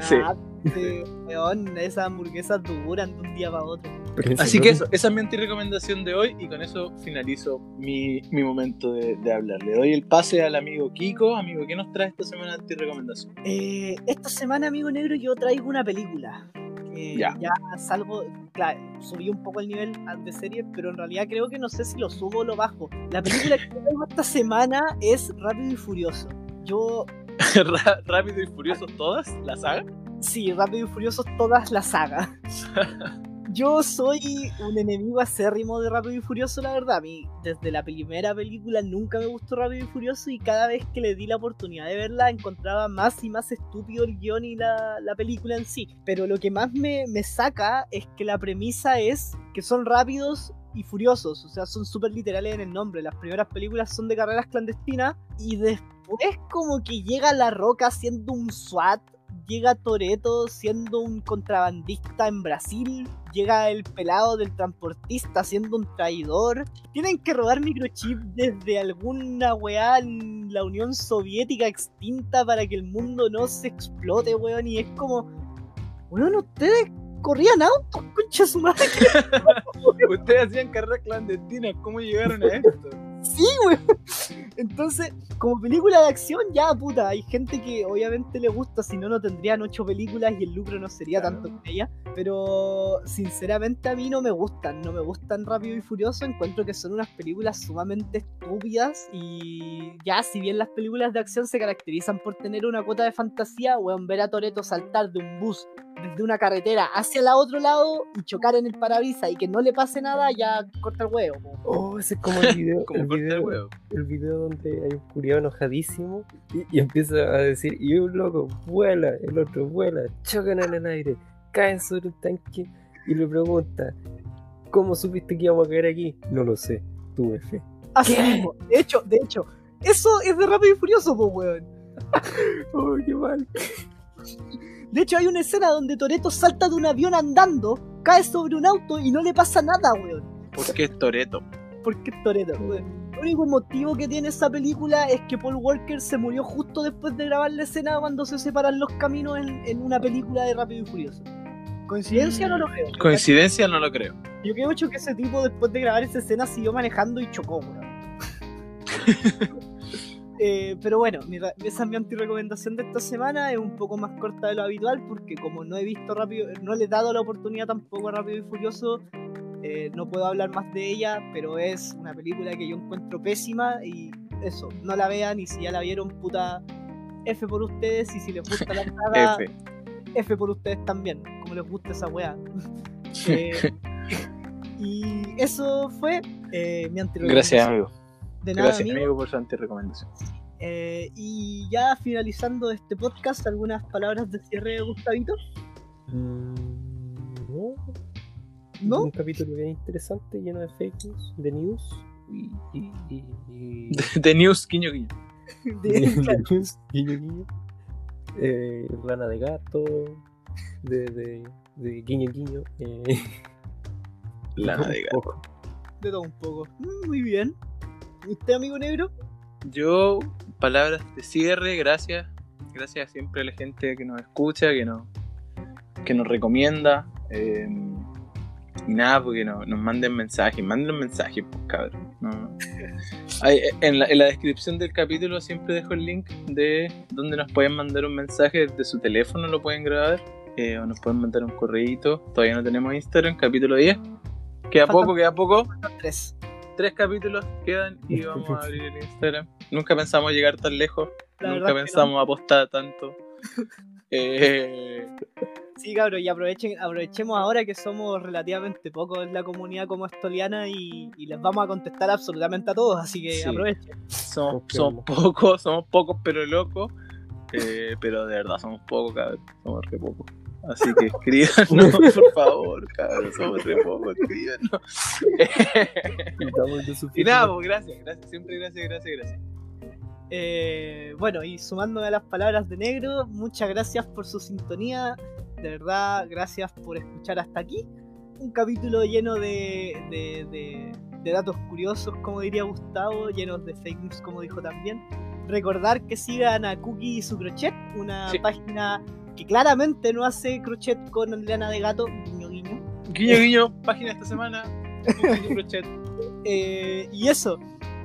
Sí. Nah, sí, weón, esas hamburguesas duran de un día para otro. Así que eso, esa es mi antirecomendación de hoy y con eso finalizo mi, mi momento de, de hablar. Le doy el pase al amigo Kiko. Amigo, ¿qué nos trae esta semana de antirecomendación? Eh, esta semana, amigo negro, yo traigo una película. Que Ya. ya salvo, claro, subí un poco el nivel de serie, pero en realidad creo que no sé si lo subo o lo bajo. La película que traigo esta semana es Rápido y Furioso. Yo, [laughs] Rápido y Furioso todas, la saga. sí, Rápido y Furioso todas la saga. [laughs] Yo soy un enemigo acérrimo de Rápido y Furioso, la verdad. A mí, desde la primera película nunca me gustó Rápido y Furioso y cada vez que le di la oportunidad de verla encontraba más y más estúpido el guion y la, la película en sí. Pero lo que más me, me saca es que la premisa es que son rápidos y furiosos, o sea, son súper literales en el nombre. Las primeras películas son de carreras clandestinas y después como que llega La Roca siendo un SWAT llega Toreto siendo un contrabandista en Brasil, llega el pelado del transportista siendo un traidor. Tienen que robar microchip desde alguna weá en la Unión Soviética extinta para que el mundo no se explote, weón. Y es como, weón, ustedes corrían autos, concha su madre. [laughs] Ustedes hacían carreras clandestinas, ¿cómo llegaron a esto? Sí, weón. Entonces, como película de acción, ya, puta, hay gente que obviamente le gusta, si no, no tendrían ocho películas y el lucro no sería Claro. tanto con ella. Pero, sinceramente, a mí no me gustan, no me gustan Rápido y Furioso. Encuentro que son unas películas sumamente estúpidas y ya, si bien las películas de acción se caracterizan por tener una cuota de fantasía, weón, ver a Toreto saltar de un bus desde una carretera hacia el otro lado y chocar en el parabrisas y que no le pase nada, ya corta el huevo. po. Oh, ese es como el video, [laughs] Como el, corta el video huevo. el video donde hay un culiado enojadísimo y, y empieza a decir, y un loco vuela, el otro vuela, chocan en el aire, caen sobre un tanque y le pregunta, ¿cómo supiste que íbamos a caer aquí? No lo sé, tuve fe. Así mismo. De hecho, de hecho, eso es de Rápido y Furioso, po, weón. [laughs] Oh, qué mal. De hecho, hay una escena donde Toreto salta de un avión andando, cae sobre un auto y no le pasa nada, weón. Porque es Toreto. Porque es Toreto, weón. El único motivo que tiene esa película es que Paul Walker se murió justo después de grabar la escena cuando se separan los caminos en, en una película de Rápido y Furioso. ¿Coincidencia? No lo creo. Coincidencia no lo creo. Yo creo mucho que ese tipo después de grabar esa escena siguió manejando y chocó, weón. [laughs] Eh, pero bueno, mi esa es mi antirecomendación de esta semana. Es un poco más corta de lo habitual porque como no he visto rápido, no le he dado la oportunidad tampoco a Rápido y Furioso, eh, no puedo hablar más de ella, pero es una película que yo encuentro pésima y eso, no la vean y si ya la vieron, puta F por ustedes y si les gusta la [laughs] saga, F. F por ustedes también, como les gusta esa weá. [laughs] Eh, y eso fue eh, mi antirecomendación. Gracias, amigo. De nada, Gracias, amigo. amigo, por su antirecomendación. Eh, y ya finalizando este podcast, algunas palabras de cierre, Gustavito. Mm, no, ¿No? Un capítulo bien interesante, lleno de fake news, de news y... y, y- y- [laughs] De News, guiño, guiño. [laughs] [laughs] De- de news, guiño, guiño. Eh, rana de gato, de, de, de guiño, guiño. Eh, Lana de gato. de todo un poco. Mm, Muy bien. ¿Y usted, amigo negro? Yo, palabras de cierre, gracias. Gracias siempre a la gente que nos escucha, que nos, que nos recomienda. eh, y nada, porque no, nos manden mensajes, manden los mensajes, pues cabrón. No. [laughs] Eh, en, la, en la descripción del capítulo siempre dejo el link de donde nos pueden mandar un mensaje de su teléfono, lo pueden grabar, eh, o nos pueden mandar un correíto. Todavía no tenemos Instagram, capítulo 10. Queda Faltan- poco, queda poco. Tres. Tres capítulos quedan y vamos a abrir el Instagram. Nunca pensamos llegar tan lejos, La nunca pensamos apostar tanto. [laughs] Eh, Sí, cabrón, y aprovechen, aprovechemos ahora que somos relativamente pocos en la comunidad como estoliana y, y les vamos a contestar absolutamente a todos, así que Sí. aprovechen. somos pocos, somos pocos pero locos. Eh, pero de verdad somos pocos, cabrón. Somos re pocos. Así que escríbanos, [laughs] por favor, cabrón. Somos re pocos, escríbanos. Y nada, pues gracias, gracias. Siempre gracias, gracias, gracias. Eh, bueno, y sumándome a las palabras de negro, muchas gracias por su sintonía. De verdad, gracias por escuchar hasta aquí. Un capítulo lleno de, de- de- de datos curiosos, como diría Gustavo, llenos de fake news, como dijo también. Recordar que sigan a Cookie y su crochet, una Sí. página que claramente no hace crochet con lana de gato, guiño guiño. Guiño, guiño, [laughs] página esta semana. Crochet. Eh, y eso,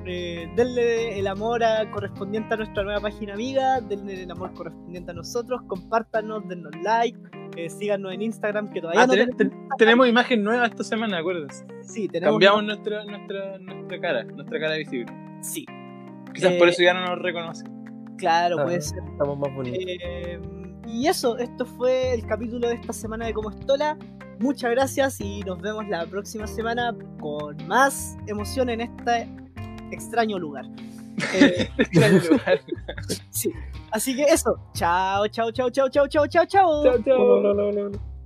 eh, denle el amor a- correspondiente a nuestra nueva página amiga, denle el amor correspondiente a nosotros, compártanos, dennos like, eh, síganos en Instagram, que todavía Ah, no ten- tenemos. ten- tenemos imagen nueva esta semana, acuérdense. Sí, tenemos. Cambiamos nuestra, nuestra, nuestra cara, nuestra cara visible. Sí, Quizás por Eh, eso ya no nos reconoce. claro, Ah. puede ser. Estamos más bonitos. Y eso, esto fue el capítulo de esta semana de Como Estola. Muchas gracias y nos vemos la próxima semana con más emoción en este extraño lugar. [laughs] Eh, extraño lugar. Sí. Así que eso. Chao, chao, chao, chao, chao, chao, chao, chao. Chao, chao.